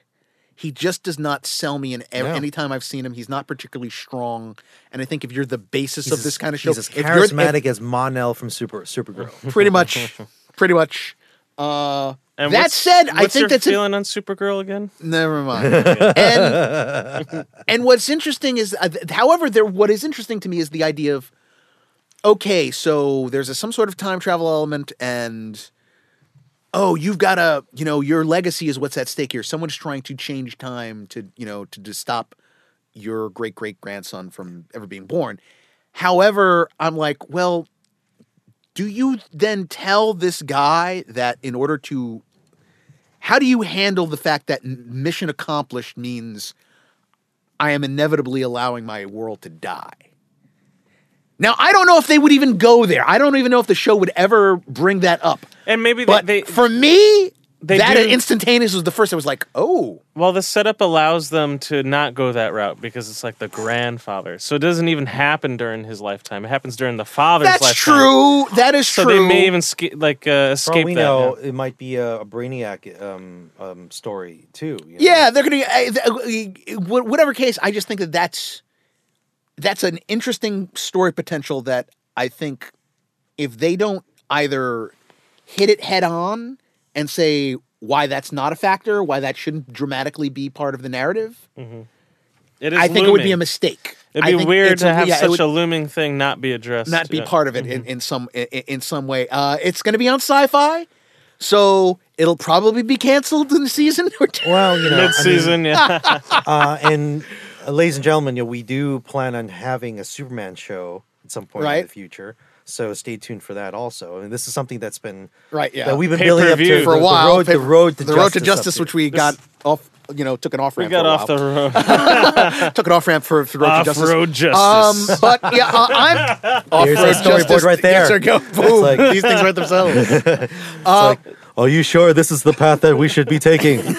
He just does not sell me in ev- No. anytime I've seen him. He's not particularly strong, and I think if you're the basis he's of as- this kind of show, He's as if you're- if- charismatic as Mon-El from Super Supergirl. pretty much, pretty much. Uh, And that said, I think your that's an- feeling on Supergirl again. Never mind. and and what's interesting is, uh, th- however, there what is interesting to me is the idea of, okay, so there's a, some sort of time travel element, and oh, you've got a, you know, your legacy is what's at stake here. Someone's trying to change time to, you know, to, to stop your great great grandson from ever being born. However, I'm like, well, do you then tell this guy that in order to how do you handle the fact that mission accomplished means I am inevitably allowing my world to die? Now, I don't know if they would even go there. I don't even know if the show would ever bring that up. And maybe But they, they for me, they that do- instantaneous was the first. I was like, oh, well, the setup allows them to not go that route because it's like the grandfather. So it doesn't even happen during his lifetime. It happens during the father's that's lifetime. true. That is So true. So they may even sca- like uh, For escape we that. know, yeah. it might be a, a Brainiac um, um, story too. you know? Yeah, they're gonna. Uh, Whatever case, I just think that that's that's an interesting story potential that I think if they don't either hit it head on and say why that's not a factor, why that shouldn't dramatically be part of the narrative, It is I think it would be a mistake. It'd be weird it's to have yeah, such would a looming thing not be addressed. not be yeah. part of it Mm-hmm. in, in some in, in some way. Uh, it's going to be on Syfy, so it'll probably be canceled in the season or two. Well, you know, I mean, mid-season. yeah, uh, and uh, ladies and gentlemen, you know, we do plan on having a Superman show at some point in the future. So stay tuned for that also. I mean, this is something that's been Right, yeah. that we've been building up Pay-per-view. to for a the- while. The road, the road to the justice. road to justice, which we got off, you know, took an off ramp. we ramp. got for a off the road. took an off ramp for, for the road to justice. Off-road justice. Um, but yeah, uh, I'm off Here's road our storyboard justice. right there. Yes, sir, go. Boom. like- These things write themselves. It's like, are you sure this is the path that we should be taking?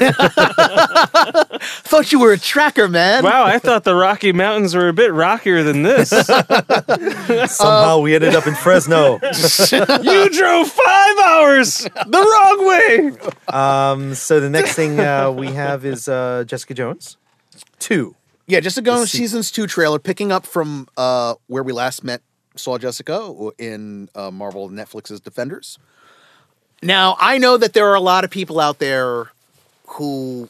Thought you were a tracker, man. wow, I thought the Rocky Mountains were a bit rockier than this. Somehow we ended up in Fresno. you drove five hours the wrong way. Um, so the next thing uh, we have is uh, Jessica Jones. Two. Yeah, just to go on The sequel. seasons two trailer, picking up from uh, where we last met, saw Jessica in uh, Marvel Netflix's Defenders. Now, I know that there are a lot of people out there who.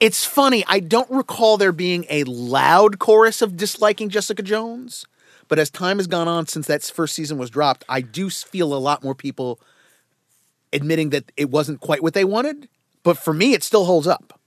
It's funny, I don't recall there being a loud chorus of disliking Jessica Jones, but as time has gone on since that first season was dropped, I do feel a lot more people admitting that it wasn't quite what they wanted. But for me, it still holds up.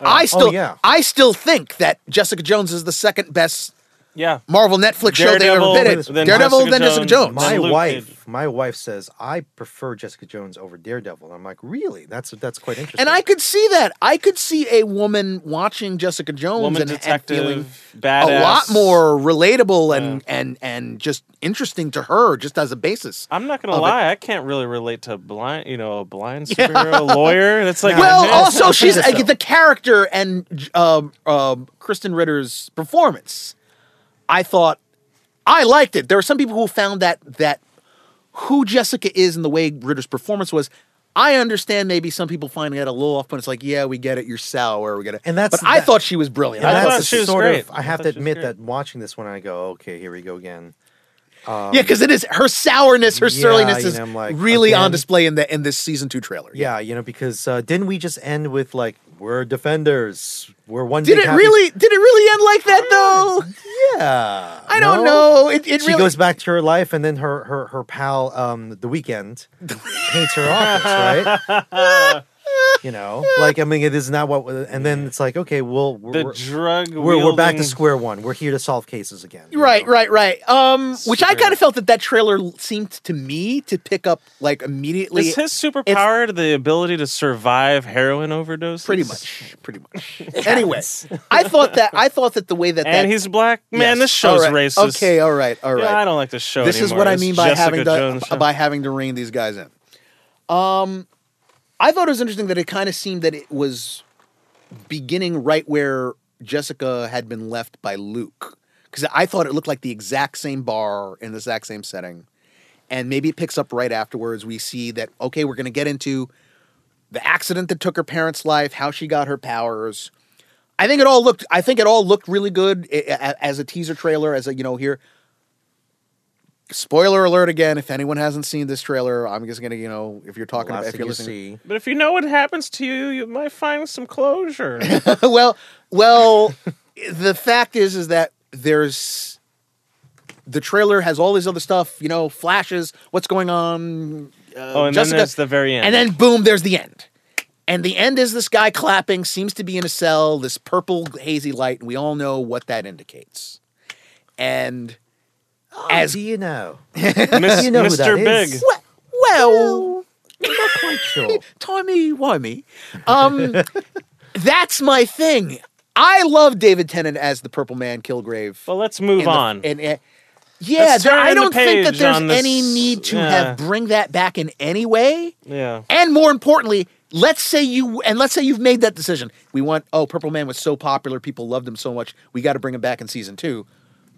Oh. I oh, still, yeah. I still think that Jessica Jones is the second best Yeah. Marvel Netflix show they've Daredevil, ever been in. then Daredevil, Jessica then Jessica Jones. Jones. My Luke wife, my wife says I prefer Jessica Jones over Daredevil. I'm like, really? That's that's quite interesting. and I could see that. I could see a woman watching Jessica Jones Woman and, and detective, feeling badass. a lot more relatable and and and just interesting to her, just as a basis. I'm not gonna of it. lie, I can't really relate to blind, you know, a blind superhero lawyer. That's like Well, eh, also she's say uh, the character and uh, uh, Krysten Ritter's performance. I thought I liked it. There are some people who found that that who Jessica is and the way Ritter's performance was. I understand maybe some people find it a little off, but it's like, yeah, we get it. You're sour. We get it. And that's- But I thought she was brilliant. I I thought thought she was sort great. of. I I have thought to admit that watching this one, I go, okay, here we go again. yeah, because it is her sourness, her Yeah, surliness you is know, like, really on display in the in this season two trailer. Yeah, you know, because uh, didn't we just end with like we're defenders, we're one. Did it happy- really? Did it really end like that though? Yeah, I don't No? know. It, it she really goes back to her life, and then her her her pal, um, the weekend, paints her office, right? You know, like I mean, it is not what. And then it's like, okay, well, we're, The we're, drug. we're, we're back to square one. We're here to solve cases again. Right, know? right, right. Um, which I kind of felt that that trailer seemed to me to pick up like immediately. Is his superpower the ability to survive heroin overdoses? pretty much, pretty much. anyway, I thought that I thought that the way that And that, he's black. Man, Yes, this show's all right. racist. Okay, all right, all right. Yeah, I don't like this show. this is anymore. what I mean by Jessica having Jones to show. by having to rein these guys in. Um, I thought it was interesting that it kind of seemed that it was beginning right where Jessica had been left by Luke, because I thought it looked like the exact same bar in the exact same setting, and maybe it picks up right afterwards. We see that okay, we're going to get into the accident that took her parents' life, how she got her powers. I think it all looked. I think it all looked really good as a teaser trailer. As a you know here. Spoiler alert again! If anyone hasn't seen this trailer, I'm just gonna you know if you're talking about if you're you listening. see, But if you know what happens to you, you might find some closure. well, well, the fact is, is that there's the trailer has all this other stuff. You know, flashes. What's going on? Uh, oh, and Jessica- then there's the very end. and then boom, there's the end. And the end is this guy clapping, seems to be in a cell, this purple hazy light, and we all know what that indicates. And oh, as do you know? Miss, you know who Mr. that Big. is. well, well I'm not quite sure. Timey wimey. Um, that's my thing. I love David Tennant as the Purple Man, Kilgrave. Well, let's move the- on. and, uh, yeah, there, I don't think that there's this- any need to yeah. have bring that back in any way. yeah. And more importantly, let's say you and let's say you've made that decision. We want oh, Purple Man was so popular, people loved him so much. We got to bring him back in season two.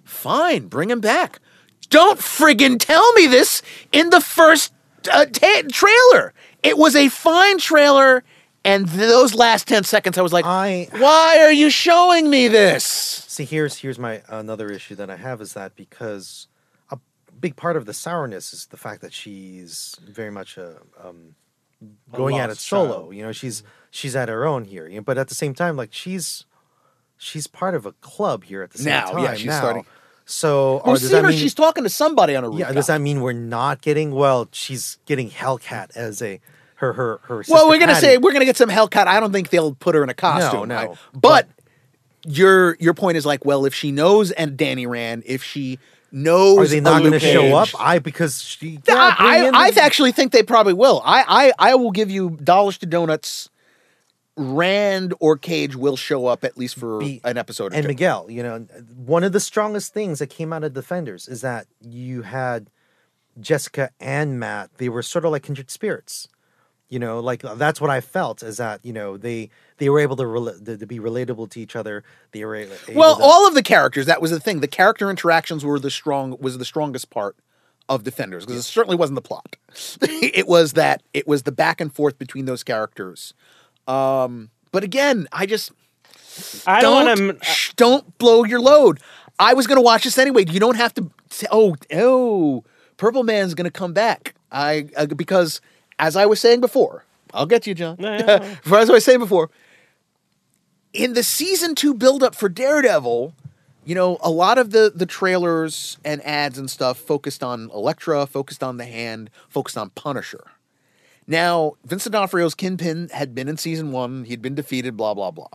Fine, bring him back. Don't friggin' tell me this in the first uh, ta- trailer. It was a fine trailer, and those last ten seconds, I was like, I- "Why are you showing me this?" See, here's here's my another issue that I have is that because a big part of the sourness is the fact that she's very much a um, going at it lost solo. child. You know, she's she's at her own here. You know, but at the same time, like she's she's part of a club here at the same Now, time. yeah, she's now. starting- So, Well, does that mean? she's talking to somebody on a rooftop. yeah, does that mean we're not getting? Well, she's getting Hellcat as a her her her. Well, we're gonna Patsy. say we're gonna get some Hellcat. I don't think they'll put her in a costume. no. right? But, your your point is like, well, if she knows and Danny Rand, if she knows, Are they not going to show up? I because she. I, I, I actually think they probably will. I, I I will give you dollars to donuts. Rand or Cage will show up at least for Be- an episode or and two. Miguel, you know, one of the strongest things that came out of Defenders is that you had Jessica and Matt. They were sort of like kindred spirits. You know, like uh, that's what I felt is that you know they they were able to rela- to, to be relatable to each other. They were able well, to- all of the characters. That was the thing. The character interactions were the strong was the strongest part of Defenders because it certainly wasn't the plot. it was that it was the back and forth between those characters. Um, but again, I just I don't don't want to. shh, don't blow your load. I was gonna watch this anyway. You don't have to. Say, oh, oh, Purple Man's gonna come back. I uh, because as I was saying before, I'll get you, John. Yeah, yeah, yeah. as I was saying before, in the season two buildup for Daredevil, you know, a lot of the the trailers and ads and stuff focused on Elektra, focused on the Hand, focused on Punisher. Now, Vincent D'Onofrio's Kingpin had been in season one. He'd been defeated, blah, blah, blah.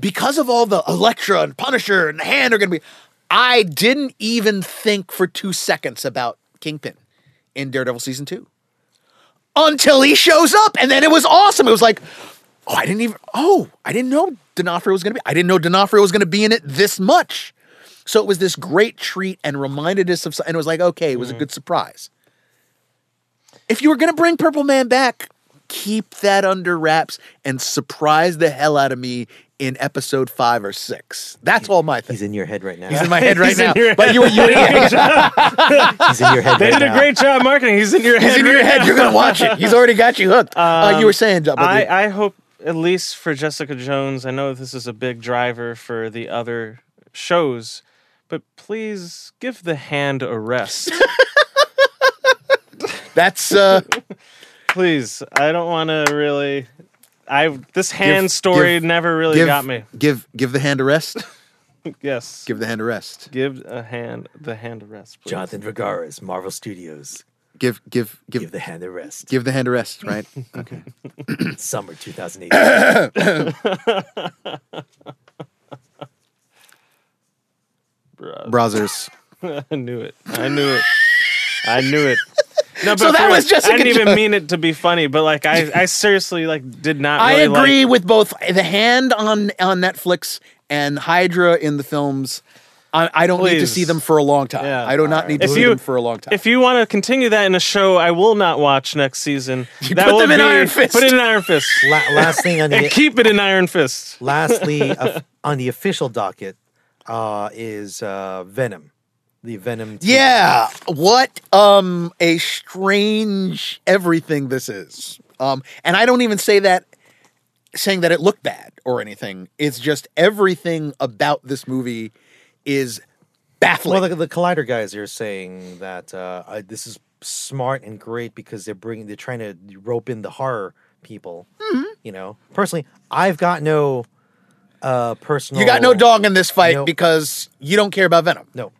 Because of all the Elektra and Punisher and the Hand are going to be, I didn't even think for two seconds about Kingpin in Daredevil season two until he shows up. And then it was awesome. It was like, oh, I didn't even, oh, I didn't know D'Onofrio was going to be, I didn't know D'Onofrio was going to be in it this much. So it was this great treat and reminded us of, and it was like, okay, it was a mm. good surprise. If you were going to bring Purple Man back, keep that under wraps and surprise the hell out of me in episode five or six. That's all my thing. he's in your head right now. He's in my head right He's in now. your But you, you, He's in your head They right did a great job marketing. He's in your head. he's in your right head. now. You're gonna watch it. He's already got you hooked. uh, you were saying, John, I, I hope at least for Jessica Jones. I know this is a big driver for the other shows, but please give the hand a rest. that's uh, please, I don't want to really. I this hand Give- story give- never really give, got me. Give give the hand a rest. Yes, Give the hand a rest. give a hand the hand a rest. Please. Jonathan Vergara's Marvel Studios. Give give give Give the hand a rest. give the hand a rest, right? Okay. Summer 2008. Bruh. Browsers. I knew it. I knew it. I knew it. No, but So that was just I didn't even joke. mean it to be funny, but like I, I seriously like did not. I agree Like, with both the hand on on Netflix and Hydra in the films. I, I don't need to see them for a long time. Yeah. I do not need to If see you- them for a long time. if you want to continue that in a show, I will not watch next season. that put will them in be- Iron Fist. Put it in Iron Fist. La- last thing on and the keep it in Iron Fist. lastly uh, on the official docket uh, is uh, Venom, the Venom. TV. yeah, what um a strange everything this is. Um, and I don't even say that saying that it looked bad or anything. It's just everything about this movie is baffling. Well, the, the Collider guys are saying that uh, I, this is smart and great because they're bringing, they're trying to rope in the horror people. Mm-hmm. You know, personally, I've got no uh, personal. you got no dog in this fight No. because you don't care about Venom. No.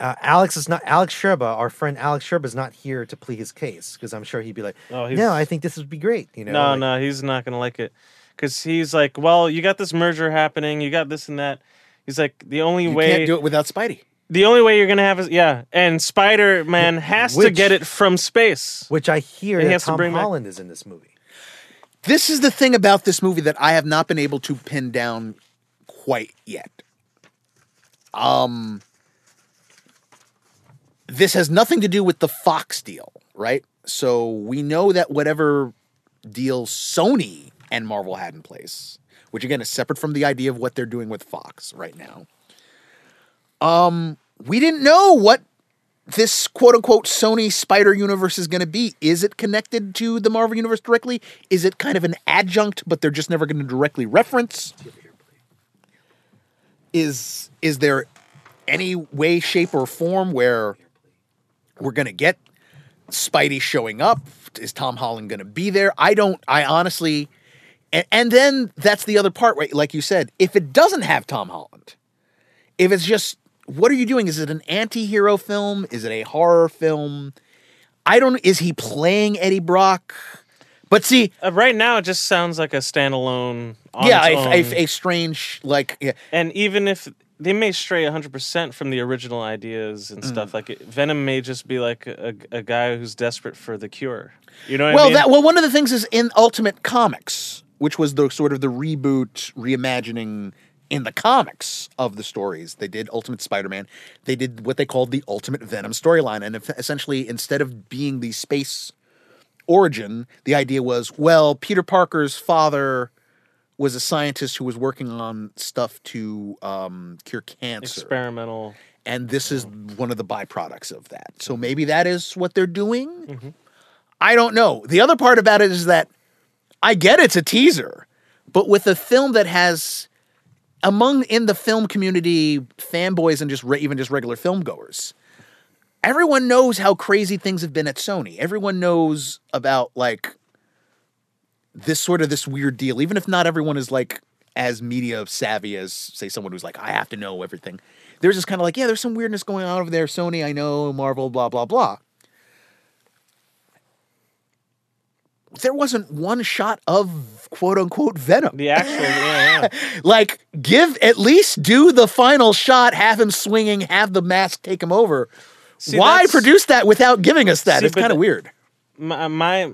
Uh, Alex is not Alex Sherba. Our friend Alex Sherba is not here to plead his case because I'm sure he'd be like, Oh, he's- "No, I think this would be great." You know, No, like- no, he's not gonna like it because he's like, well, you got this merger happening, you got this and that. He's like, the only You way can't do it without Spidey. the only way you're gonna have is yeah, and Spider Man has to get it from space. Which I hear He that has to Tom bring back- Holland is in this movie. This is the thing about this movie that I have not been able to pin down quite yet. Um this has nothing to do with the Fox deal, right? So we know that whatever deal Sony and Marvel had in place, which again is separate from the idea of what they're doing with Fox right now. Um we didn't know what this quote unquote Sony Spider Universe is going to be. Is it connected to the Marvel Universe directly? Is it kind of an adjunct, but they're just never going to directly reference? Is is there any way, shape, or form where we're going to get Spidey showing up? Is Tom Holland going to be there? I don't. I honestly. And, and then that's the other part, right? Like you said, if it doesn't have Tom Holland, if it's just what are you doing? Is it an anti-hero film? Is it a horror film? I don't is he playing Eddie Brock? But see, Uh, right now, it just sounds like a standalone. On yeah, a, a, a strange like yeah, and even if they may stray 100% from the original ideas and Mm. stuff like it, venom may just be like a, a guy who's desperate for the cure you know what well, I mean? that well, one of the things is in Ultimate Comics, which was the sort of the reboot, reimagining in the comics of the stories. They did Ultimate Spider-Man. They did what they called the Ultimate Venom storyline, and if- essentially, instead of being the space origin, the idea was, well, Peter Parker's father was a scientist who was working on stuff to um, cure cancer experimental and this is one of the byproducts of that. So maybe that is what they're doing. Mm-hmm. I don't know. The other part about it is that I get it's a teaser, but with a film that has among in the film community fanboys and just re- even just regular film goers, everyone knows how crazy things have been at Sony. Everyone knows about like this sort of this weird deal, even if not everyone is like as media savvy as say someone who's like, I have to know everything. There's just kind of like, yeah, there's some weirdness going on over there. Sony, I know, Marvel, blah, blah, blah. There wasn't one shot of quote unquote Venom. the actual yeah, yeah. Like, give at least do the final shot, have him swinging, have the mask take him over. See, Why that's- produce that without giving us that? See, it's kind of weird. my, my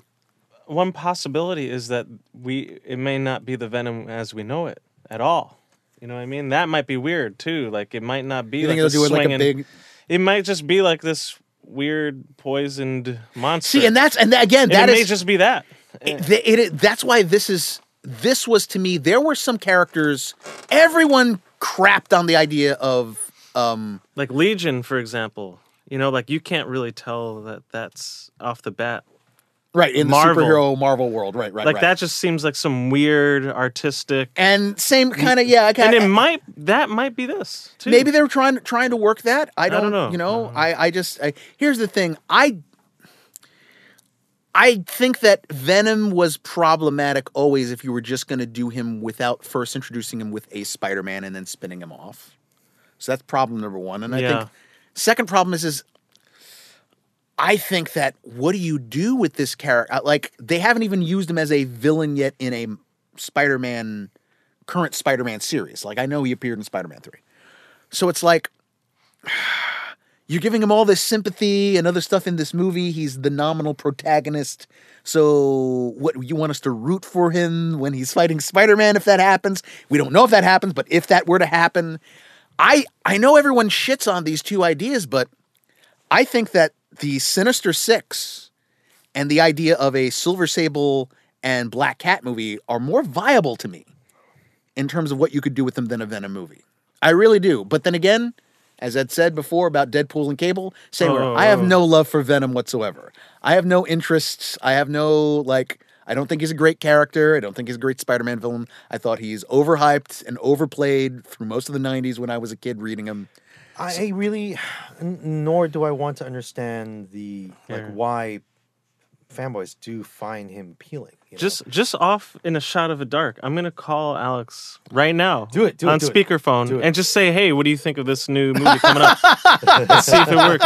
one possibility is that we it may not be the venom as we know it at all. You know what i mean? That might be weird too. Like it might not be You like think it'll a do it like a big? it might just be like this weird poisoned monster. See, and that's and that, again, And that it is may just be that. It, it, it- that's why this is this was to me there were some characters everyone crapped on the idea of um like legion for example. You know like you can't really tell that that's off the bat right in Marvel. the superhero marvel world right right like right. that just seems like some weird artistic and same kind of yeah and okay, it might that might be this too. maybe they were trying trying to work that i don't, don't know. you know uh-huh. i i just I, here's the thing i I think that Venom was problematic always if you were just going to do him without first introducing him with a Spider-Man and then spinning him off. So that's problem number one. And I Yeah. think second problem is is I think that what do you do with this character? Uh, like they haven't even used him as a villain yet in a Spider-Man current Spider-Man series. Like I know he appeared in Spider-Man 3. So it's like you're giving him all this sympathy and other stuff in this movie. He's the nominal protagonist. So what you want us to root for him when he's fighting Spider-Man if that happens? We don't know if that happens, but if that were to happen, I I know everyone shits on these two ideas, but I think that the Sinister Six and the idea of a Silver Sable and Black Cat movie are more viable to me in terms of what you could do with them than a Venom movie. I really do. But then again, as Ed said before about Deadpool and Cable, same where I have oh. no love for Venom whatsoever. I have no interests. I have no like. I don't think he's a great character. I don't think he's a great Spider-Man villain. I thought he's overhyped and overplayed through most of the '90s when I was a kid reading him. I really, nor do I want to understand the like Yeah. why fanboys do find him appealing. you know? Just just off in a shot of a dark. I'm gonna call Alex right now. Do it, do it, on do speakerphone Do it. and just say, "Hey, what do you think of this new movie coming up?" Let's see if it works.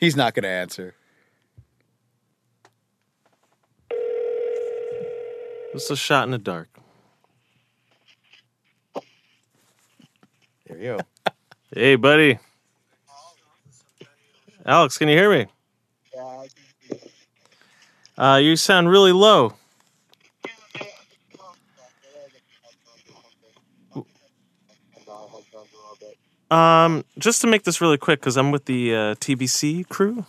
He's not going to answer. It's a shot in the dark. There you go. Hey, buddy. Alex, can you hear me? Uh, you sound really low. Um, just to make this really quick, because I'm with the uh, TBC crew,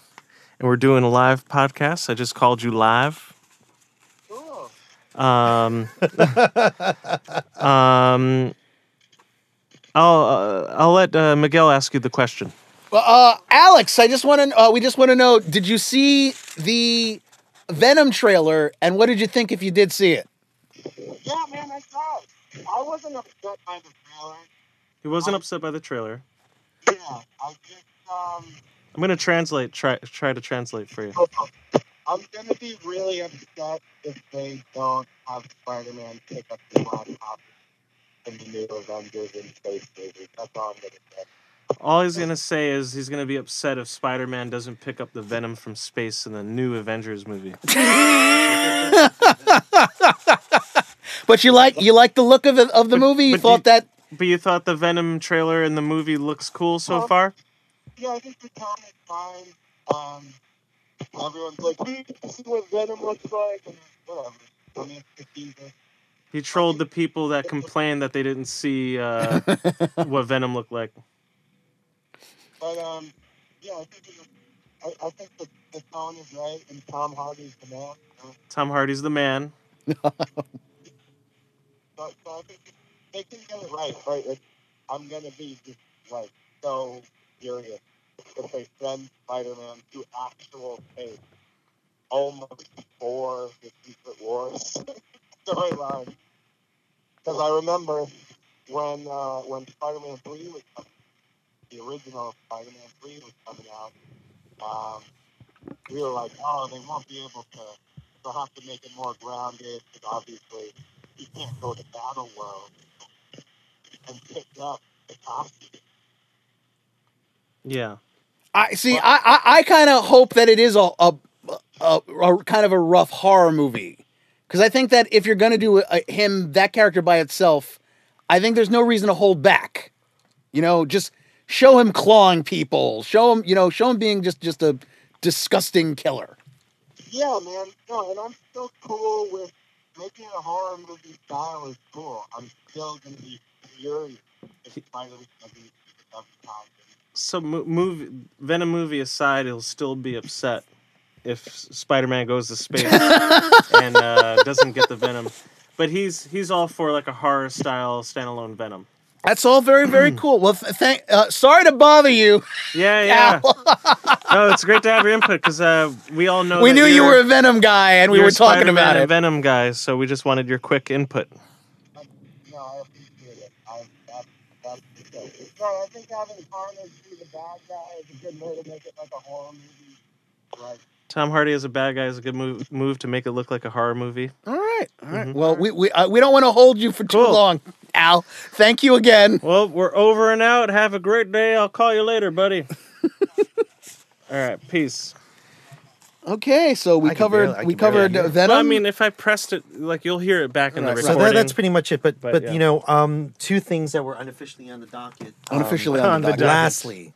and we're doing a live podcast. I just called you live. Um, um, I'll uh, I'll let uh, Miguel ask you the question. Well, uh, Alex, I just want to. Uh, we just want to know: Did you see the Venom trailer, and what did you think if you did see it? Yeah, man, I saw it. I wasn't upset by the trailer. He wasn't upset by the trailer. Yeah, I just um, I'm gonna translate. Try try to translate for you. I'm gonna be really upset if they don't have Spider-Man pick up the laptop in the new Avengers in space movie. That's all I'm gonna say. All he's gonna say is he's gonna be upset if Spider-Man doesn't pick up the Venom from space in the new Avengers movie. But you like you like the look of the, of the movie. You but thought you- that But you thought the Venom trailer in the movie looks cool so Well, far? Yeah, I think the tone is fine. Um, everyone's like, "Hmm, "See what Venom looks like," and whatever. I mean, it's easy. He trolled the people that complained that they didn't see uh, what Venom looked like. But um, yeah, I think it, I, I think the, the tone is right, and Tom Hardy's the man. So, Tom Hardy's the man. so, so I think they can get it right. Right, like, I'm gonna be just like so furious if they send Spider-Man to actual space almost before the Secret Wars storyline. Because I remember when uh, when Spider-Man Three was coming, the original Spider-Man Three was coming out. Um, we were like, oh, they won't be able to. They'll have to make it more grounded because obviously you can't go to Battle World and pick up the costume. Yeah. I see. I I, I kind of hope that it is a a, a a kind of a rough horror movie because I think that if you're gonna do a, him that character by itself, I think there's no reason to hold back. You know, just show him clawing people. Show him, you know, show him being just just a disgusting killer. Yeah, man. No, and I'm still cool with making a horror movie style is cool. I'm still gonna be furious if Spider-Man doesn't pick up the costume. So mo- movie Venom movie aside, he'll still be upset if Spider-Man goes to space and uh, doesn't get the Venom. But he's he's all for like a horror style standalone Venom. That's all very very cool. Well, th- thank. Uh, sorry to bother you. Yeah, yeah. no, it's great to have your input because uh, we all know we that knew you were a Venom guy, and we were talking Spider-Man about and it. Venom guy, so we just wanted your quick input. No, I appreciate it. I, that, that's the. No, I think having Carnage be the bad guy is a good way to make it like a horror movie. Right. Tom Hardy as a bad guy is a good move move to make it look like a horror movie. All right, all right. Well, we we uh, we don't want to hold you for too Cool. long, Al, thank you again. Well, we're over and out. Have a great day. I'll call you later, buddy. All right, peace. Okay, so we I covered barely- I we covered. Venom. Well, I mean, if I pressed it, like you'll hear it back in the Right, right. So recording. that, that's pretty much it. But But, but, yeah. you know, um, two things that were unofficially on the docket. um, unofficially on on the the docket. docket. lastly,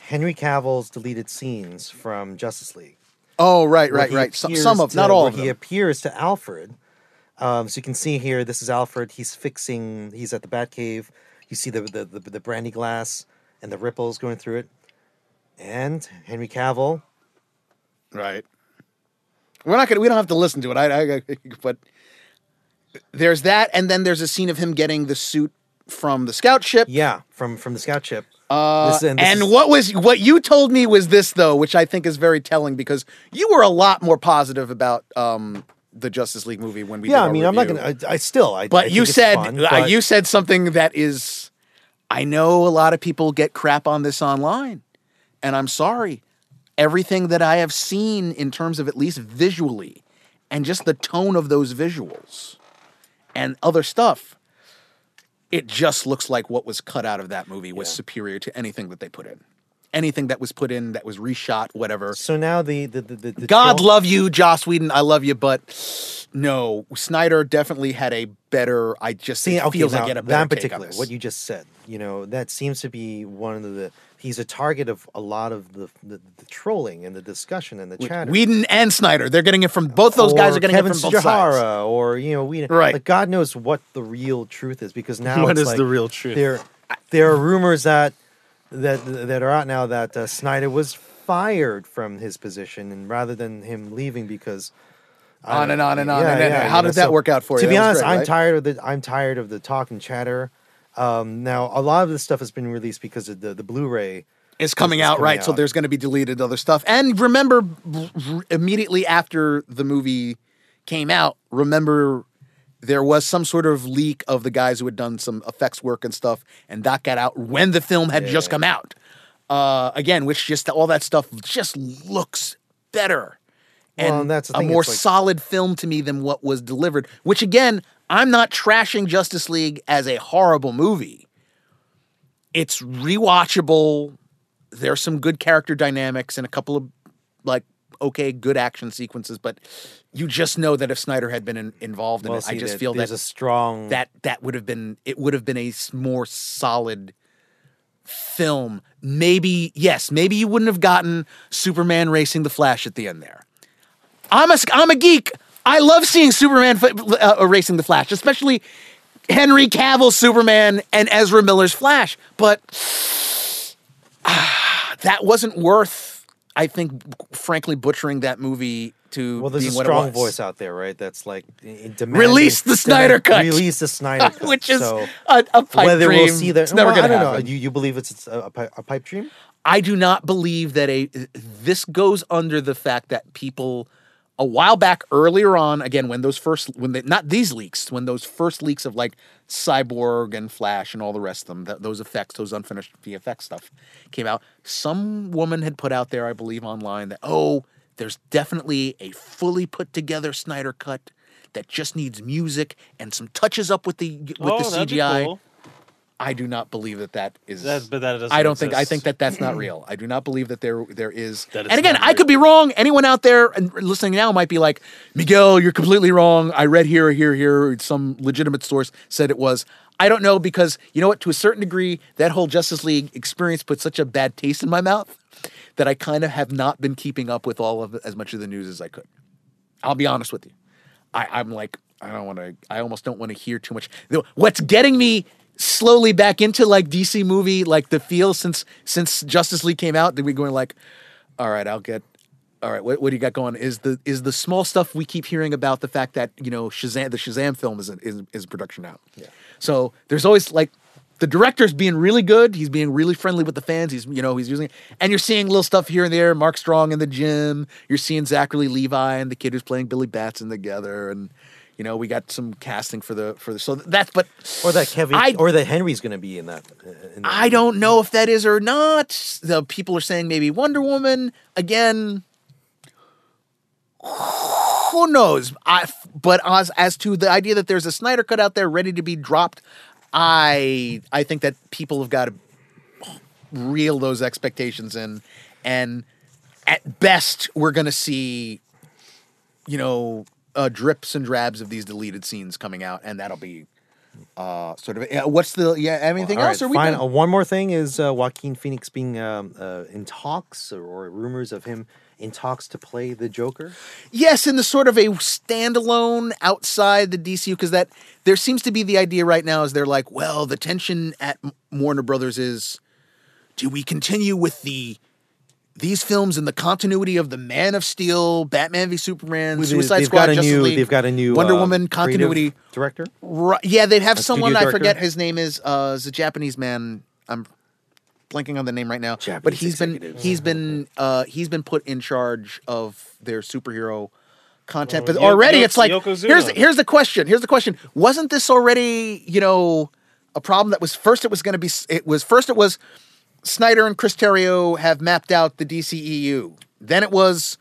Henry Cavill's deleted scenes from Justice League. Oh, right, right, right. Some, some of, to- not all of He appears to Alfred. Um, so you can see here. This is Alfred. He's fixing. He's at the Batcave. You see the the, the the brandy glass and the ripples going through it. And Henry Cavill. Right. We're not gonna. We don't have to listen to it. I, I but there's that, and then there's a scene of him getting the suit from the scout ship. Yeah, from from the scout ship. Uh, This- and is- what was what you told me was this though, which I think is very telling because you were a lot more positive about um, the Justice League movie when we. Did it. Yeah, I mean, I'm not review. gonna. I, I still. I, I But think you it's said fun, uh, but- you said something that is. I know a lot of people get crap on this online, and I'm sorry. Everything that I have seen in terms of at least visually, and just the tone of those visuals, and other stuff, it just looks like what was cut out of that movie was superior to anything that they put in. Anything that was put in that was reshot, whatever. So now the the the, the, God troll- love you, Joss Whedon. I love you, but no, Snyder definitely had a better. I just See, it okay, feels now, like had a that better on particular, what you just said, you know, that seems to be one of the. He's a target of a lot of the the, the trolling and the discussion and the chatter. Whedon and Snyder, they're getting it from both those guys are getting Kevin it from both sides. Or you know, we Right. Like God knows what the real truth is because now What it's is like the real truth? There, there are rumors that that that are out now that uh, Snyder was fired from his position, and rather than him leaving because On and on and on and on. How you did that work out for you? To be honest, great, I'm right? tired of the I'm tired of the talk and chatter. Um, now a lot of this stuff has been released because of the the Blu-ray. It's coming out, coming right? So there's going to be deleted other stuff. And remember, r- r- immediately after the movie came out, remember there was some sort of leak of the guys who had done some effects work and stuff, and that got out when the film had just come out. Uh, again, which just all that stuff just looks better and, Well, and that's a more like- solid film to me than what was delivered. Which again, I'm not trashing Justice League as a horrible movie. It's rewatchable. There's some good character dynamics and a couple of like okay, good action sequences, but you just know that if Snyder had been in, involved in Well, it, I just feel there's that a strong that that would have been it would have been a more solid film. Maybe yes, maybe you wouldn't have gotten Superman racing the Flash at the end there. I'm a I'm a geek. I love seeing Superman f- uh, racing the Flash, especially Henry Cavill's Superman and Ezra Miller's Flash. But ah, that wasn't worth, I think, frankly, butchering that movie to Well, there's a strong voice out there, right? That's like Release the Snyder demand- Cut! Release the Snyder cut, which is so a, a pipe whether dream. we'll see that. It's never well, going to I don't happen. know. You, you believe it's a, a, a pipe dream? I do not believe that a this goes under the fact that people a while back earlier on again when those first when they not these leaks when those first leaks of like cyborg and flash and all the rest of them that, those effects those unfinished vfx stuff came out some woman had put out there i believe online that oh there's definitely a fully put together snyder cut that just needs music and some touches up with the with oh, the cgi cool. I do not believe that that is. That- but that I don't think. I think that that's not real. I do not believe that there there is. And again, I could be wrong. Anyone out there and listening now might be like, Miguel, you're completely wrong. I read here, here, here. Some legitimate source said it was. I don't know because you know what? To a certain degree, that whole Justice League experience put such a bad taste in my mouth that I kind of have not been keeping up with all of as much of the news as I could. I'll be honest with you. I, I'm like, I don't want to. I almost don't want to hear too much. What's getting me slowly back into like DC movie, like the feel since since Justice League came out, did we going like, all right, I'll get. All right, what, what do you got going? Is the is the small stuff we keep hearing about the fact that you know Shazam the Shazam film is is, is production now. Yeah. So there's always like the director's being really good. He's being really friendly with the fans. He's you know he's using and you're seeing little stuff here and there. Mark Strong in the gym. You're seeing Zachary Levi and the kid who's playing Billy Batson together, and you know we got some casting for the for the so that's but Or that Kevin, I- or that Henry's going to be in that. uh, in that I don't know if that is or not. The people are saying maybe Wonder Woman again. Who knows? I, but as as to the idea that there's a Snyder cut out there ready to be dropped, I I think that people have got to reel those expectations in, and at best we're going to see, you know, uh, drips and drabs of these deleted scenes coming out, and that'll be uh, sort of. Yeah, what's the yeah? Anything All else? right, Are we fine. Uh, one more thing is uh, Joaquin Phoenix being um, uh, in talks or, or rumors of him in talks to play the Joker. Yes, in the sort of a standalone outside the DCU, because that there seems to be the idea right now is they're like, well, the tension at Warner Brothers is, do we continue with the these films in the continuity of the Man of Steel, Batman v Superman, They- Suicide they've Squad, got a Justice new. League, They've got a new Wonder uh, Woman continuity. director. Right, yeah, they'd have A someone I forget his name is. Uh, is a Japanese man. I'm blanking on the name right now. but Japanese he's been he's been uh, he's been put in charge of their superhero content. Well, but Yo- already, Yo- it's like Yokozuna. here's here's the question. Here's the question. Wasn't this already you know a problem that was first? It was going to be it was first it was Snyder and Chris Terrio have mapped out the DCEU. Then it was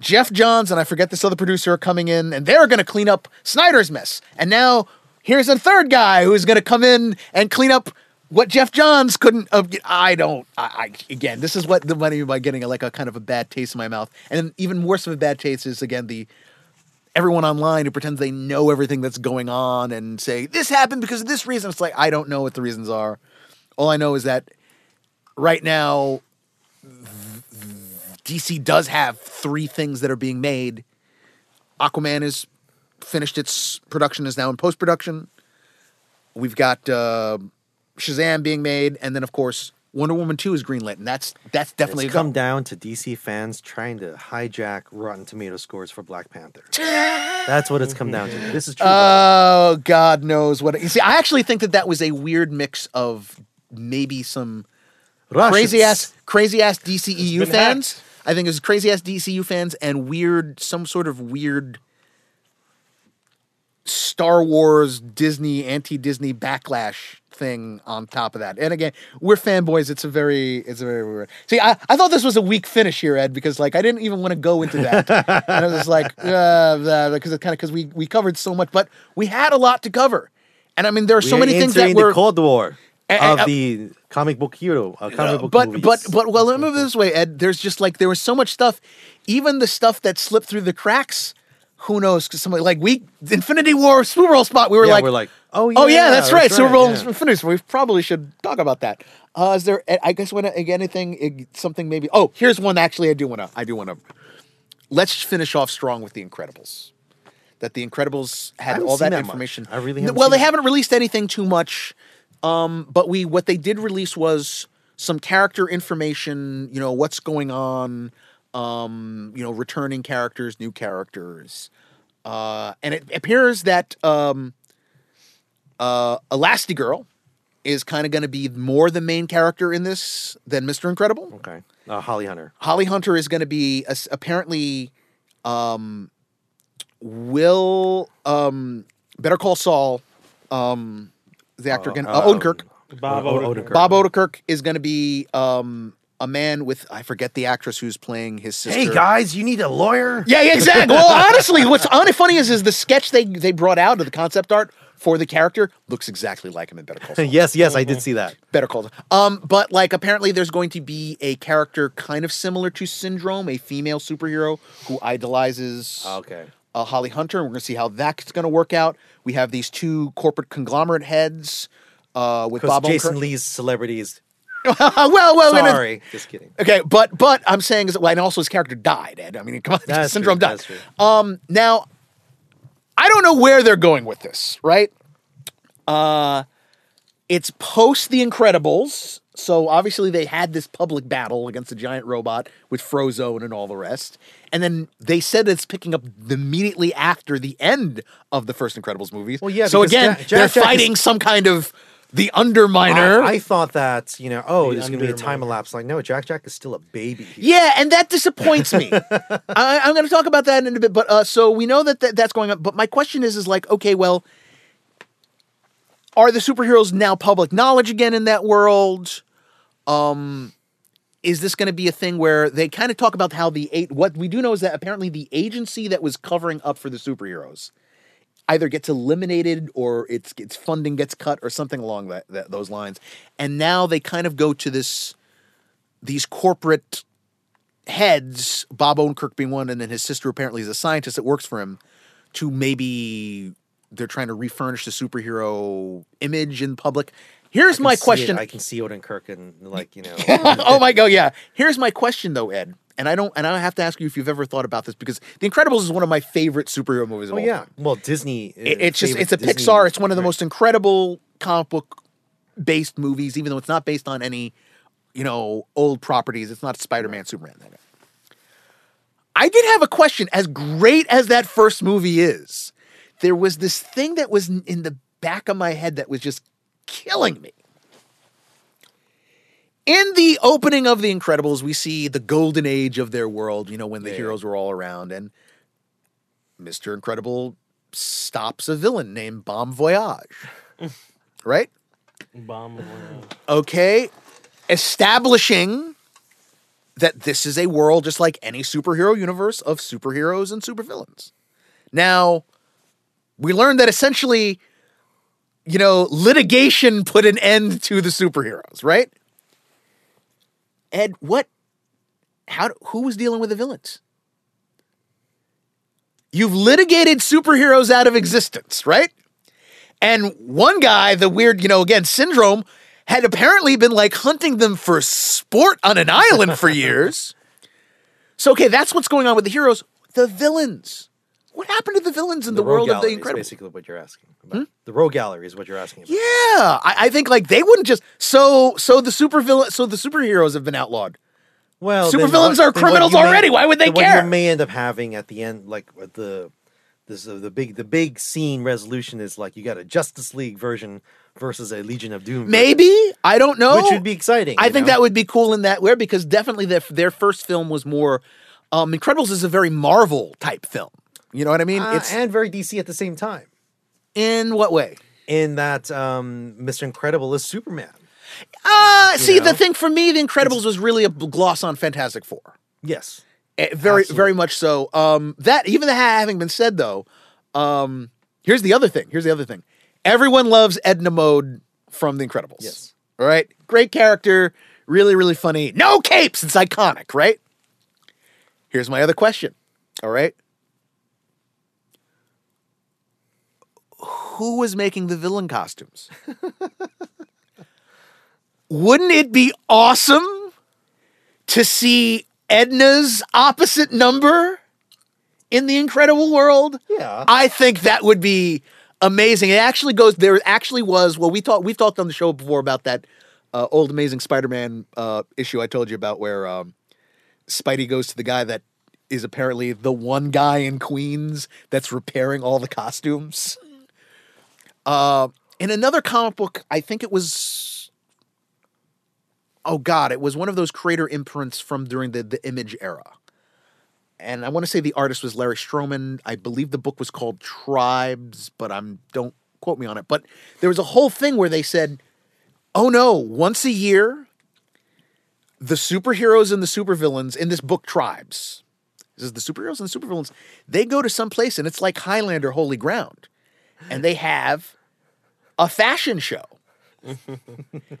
Geoff Johns and I forget this other producer are coming in and they're going to clean up Snyder's mess. And now here's a third guy who's going to come in and clean up what Geoff Johns couldn't. Uh, I don't. I, I again, this is what the money by getting like a kind of a bad taste in my mouth. And even worse of a bad taste is again the everyone online who pretends they know everything that's going on and say this happened because of this reason. It's like I don't know what the reasons are. All I know is that right now DC does have three things that are being made. Aquaman is finished its production is now in post production. We've got uh, Shazam being made, and then of course Wonder Woman two is greenlit, and that's that's definitely It's come down to DC fans trying to hijack Rotten Tomato scores for Black Panther. That's what it's come down to. This is true. Oh, God knows what. You see, I actually think that that was a weird mix of maybe some crazy ass, crazy ass DCEU fans. hacked. I think it was crazy ass DCU fans and weird, some sort of weird Star Wars, Disney, anti Disney backlash thing on top of that. And again, we're fanboys. It's a very, it's a very weird. See, I, I thought this was a weak finish here, Ed, because like I didn't even want to go into that. and I was like, uh, because it kind of because we we covered so much, but we had a lot to cover. And I mean, there are so We're many things that were the Cold War Eh, of uh, the comic book hero, uh, comic book but movies. but but well, let me move this way, Ed. There's just like there was so much stuff, even the stuff that slipped through the cracks. Who knows? Because somebody like we Infinity War Super Bowl spot, we were Yeah, like, we're like, oh yeah, oh yeah, yeah, that's, right, that's Super Bowl yeah. Infinity. We probably should talk about that. Uh, is there? I guess when anything something maybe. Oh, here's one. Actually, I do want to. I do want to. Let's finish off strong with the Incredibles. That the Incredibles had all that, that much. information. I really well, they haven't released anything too much. Um, but we what they did release was some character information. You know what's going on. Um, you know, returning characters, new characters, uh, and it appears that um, uh, Elastigirl is kind of going to be more the main character in this than Mister Incredible. okay, uh, Holly Hunter. Holly Hunter is going to be as- apparently um, will um, Better Call Saul. Um, the actor again, uh, um, Odenkirk. Bob O- Odenkirk. Odenkirk. Bob Odenkirk is going to be um, a man with I forget the actress who's playing his sister. Hey guys, you need a lawyer. Yeah, yeah, exactly. Well, honestly, what's honestly funny is is the sketch they they brought out of the concept art for the character looks exactly like him in Better Call Saul. yes, yes, I did see that. Better Call Saul. Um, but like apparently there's going to be a character kind of similar to Syndrome, a female superhero who idolizes Okay. Uh, Holly Hunter. And we're going to see how that's going to work out. We have these two corporate conglomerate heads uh, with Bob Jason. Lee's celebrities. well, well, and Sorry, just kidding. Okay, but but I'm saying is well, and also his character died. Ed. I mean, come on, That's Syndrome true, died. Um, now I don't know where they're going with this, right? Uh, it's post The Incredibles, so obviously they had this public battle against a giant robot with Frozone and all the rest, and then they said it's picking up immediately after the end of the first Incredibles movies. Well, yeah, So again, Jack- Jack they're Jack is- fighting some kind of the Underminer. I, I thought that you know, oh, The there's gonna be a time elapse. Like, no, Jack Jack is still a baby. here. Yeah, and that disappoints me. I, I'm going to talk about that in a bit, but uh, so we know that, that that's going on. But my question is, is like, okay, well, are the superheroes now public knowledge again in that world? Um, is this going to be a thing where they kind of talk about how the eight? What we do know is that apparently the agency that was covering up for the superheroes either gets eliminated or its its funding gets cut or something along that, that those lines. And now they kind of go to this these corporate heads, Bob Odenkirk being one, and then his sister apparently is a scientist that works for him, to maybe they're trying to refurnish the superhero image in public. Here's my see it. question. I can see Odin Kirk and like you know. oh my god, yeah. Here's my question though, Ed. And I don't and I have to ask you if you've ever thought about this because The Incredibles is one of my favorite superhero movies of oh all yeah. time. Well, Disney. It- it's just it's a Disney- Pixar. It's one of the most incredible comic book based movies, even though it's not based on any, you know, old properties. It's not Spider-Man, Superman. that- I did have a question. As great as that first movie is, there was this thing that was in the back of my head that was just killing me. In the opening of The Incredibles, we see the golden age of their world, you know, when the heroes were all around, and Mr. Incredible stops a villain named Bomb Voyage. right? Bomb. Voyage. Okay. Establishing that this is a world just like any superhero universe of superheroes and supervillains. Now, we learned that essentially, you know, litigation put an end to the superheroes, right? Ed, what how who was dealing with the villains? You've litigated superheroes out of existence, right? And one guy, the weird, you know, again, syndrome, had apparently been like hunting them for sport on an island for years. So, okay, that's what's going on with the heroes. The villains. What happened to the villains in the, Rogue world of the Incredible? basically what you're asking about. The Rogue Gallery is what you're asking about. Yeah, I, I think like they wouldn't just so so the super villain so the superheroes have been outlawed. Well, Supervillains are criminals you may- already. Why would they care? you may end up having at the end, like the this uh, the big the big scene resolution is like you got a Justice League version versus a Legion of Doom, version, Maybe I don't know. which would be exciting. I think know? that would be cool in that way because definitely their their first film was more. Um, Incredibles is a very Marvel type film. You know what I mean? Uh, it's and very DC at the same time. In what way? In that um, Mr. Incredible is Superman. Uh, see, know? the thing for me, The Incredibles was really a gloss on Fantastic Four. Yes. Eh, very, Absolutely. very much so. Um, that even that having been said, though, um, here's the other thing. Here's the other thing. Everyone loves Edna Mode from The Incredibles. Yes. All right. Great character. Really, really funny. No capes. It's iconic, right? Here's my other question. All right. Who was making the villain costumes? Wouldn't it be awesome to see Edna's opposite number in the incredible world? Yeah. I think that would be amazing. It actually goes there actually was well we talked we've talked on the show before about that uh, old amazing Spider-Man uh, issue I told you about where um, Spidey goes to the guy that is apparently the one guy in Queens that's repairing all the costumes. Uh, in another comic book, I think it was oh god, it was one of those creator imprints from during the the Image era. And I want to say the artist was Larry Stroman. I believe the book was called Tribes, but I'm don't quote me on it. But there was a whole thing where they said, "Oh no, once a year, the superheroes and the supervillains in this book Tribes, this is the superheroes and the supervillains, they go to some place and it's like Highlander Holy Ground, and they have a fashion show."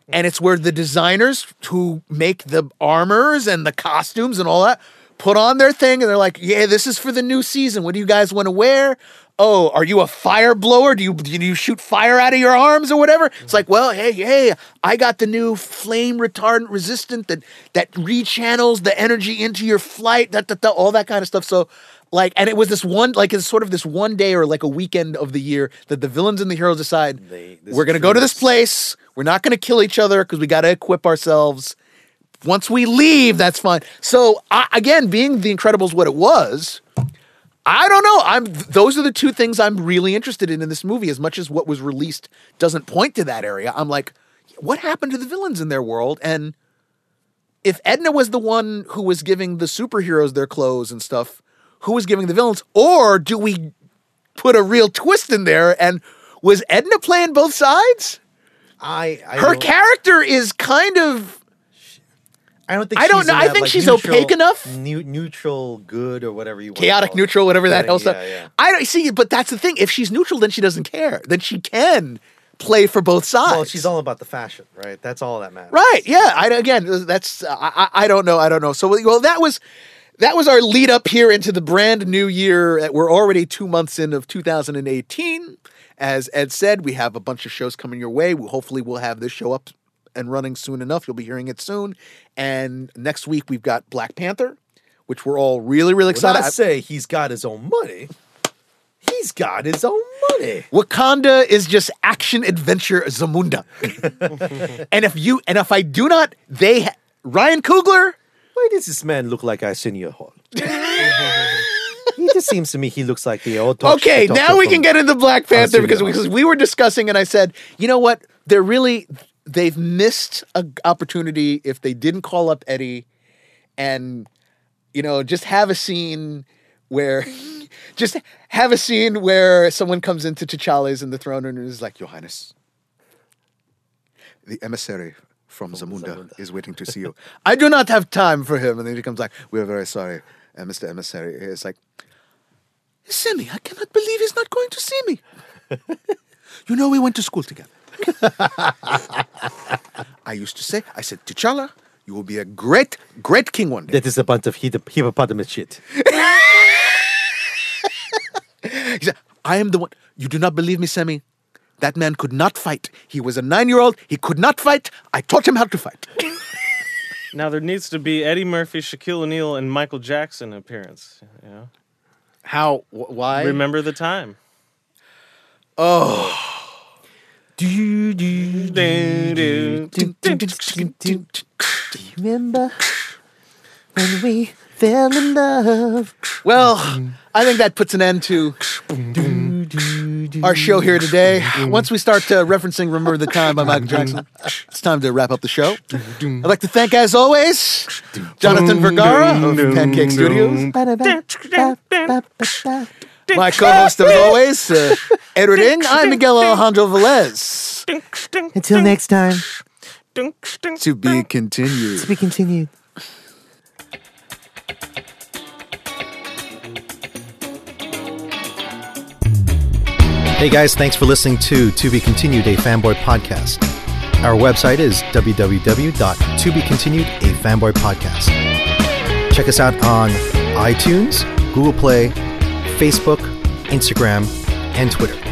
and it's where the designers who make the armors and the costumes and all that put on their thing and they're like, "Yeah, this is for the new season. What do you guys want to wear? Oh, are you a fire blower? Do you do you shoot fire out of your arms or whatever?" It's like, "Well, hey, hey, I got the new flame retardant resistant that that rechannels the energy into your flight, that, that, that all that kind of stuff." So like and it was this one like it's sort of this one day or like a weekend of the year that the villains and the heroes decide They- we're going to go to this place. We're not going to kill each other because we got to equip ourselves. Once we leave, that's fine. So I, again, being the Incredibles, what it was, I don't know. I'm those are the two things I'm really interested in in this movie. As much as what was released doesn't point to that area, I'm like, what happened to the villains in their world? And if Edna was the one who was giving the superheroes their clothes and stuff, who was giving the villains? Or do we put a real twist in there? And was Edna playing both sides? I, I her character is kind of I don't think I don't she's know. I that, think like, she's neutral- opaque enough. neu- neutral good or whatever you want. chaotic neutral, whatever that Yeah, hell stuff. yeah, yeah. I don't see, but that's the thing. If she's neutral, then she doesn't care. Then she can play for both sides. Well, she's all about the fashion, right? That's all that matters. right. Yeah. I again, that's I, I I don't know. I don't know. So well, that was that was our lead up here into the brand new year. We're already two months in of 2018. As Ed said, we have a bunch of shows coming your way. We, hopefully, we'll have this show up and running soon enough. You'll be hearing it soon. And next week we've got Black Panther, which we're all really, really When excited. I say he's got his own money, he's got his own money. Wakanda is just action adventure Zamunda. and if you and if I do not, they Ryan Coogler. Why does this man look like Arsenio Hall? he just seems to me he looks like the old. Dr. Okay, Dr. now we can get into Black Panther because we, because we were discussing, and I said, you know what? They're really they've missed an opportunity if they didn't call up Eddie, and you know just have a scene where. Just have a scene where someone comes into T'Challa's in the throne and is like, Your Highness, the emissary from, Zamunda, is waiting to see you. I do not have time for him. And then he comes like, We are very sorry, uh, Mr. Emissary. It's like, Semmi, I cannot believe he's not going to see me. you know, we went to school together. I used to say, I said, T'Challa, you will be a great, great king one day. That is a bunch of hip- hippopotamus shit. He said, I am the one. You do not believe me, Semmi? That man could not fight. He was a nine year old. He could not fight. I taught him how to fight. Now there needs to be Eddie Murphy, Shaquille O'Neal, and Michael Jackson appearance. You know, How? Wh- why? remember the time. Oh. Do, do, Do, do. remember when we fell in love? Well, I think that puts an end to our show here today. Once we start uh, referencing Remember the Time by Michael Jackson, it's time to wrap up the show. I'd like to thank, as always, Jonathan Vergara of Pancake Studios. My co-host, as always, uh, Edward Ng. I'm Miguel Alejandro Velez. Until next time, To be continued. To be continued. Hey guys, thanks for listening to To Be Continued, a fanboy podcast. Our website is www.tobecontinued, a. Check us out on iTunes, Google Play, Facebook, Instagram, and Twitter.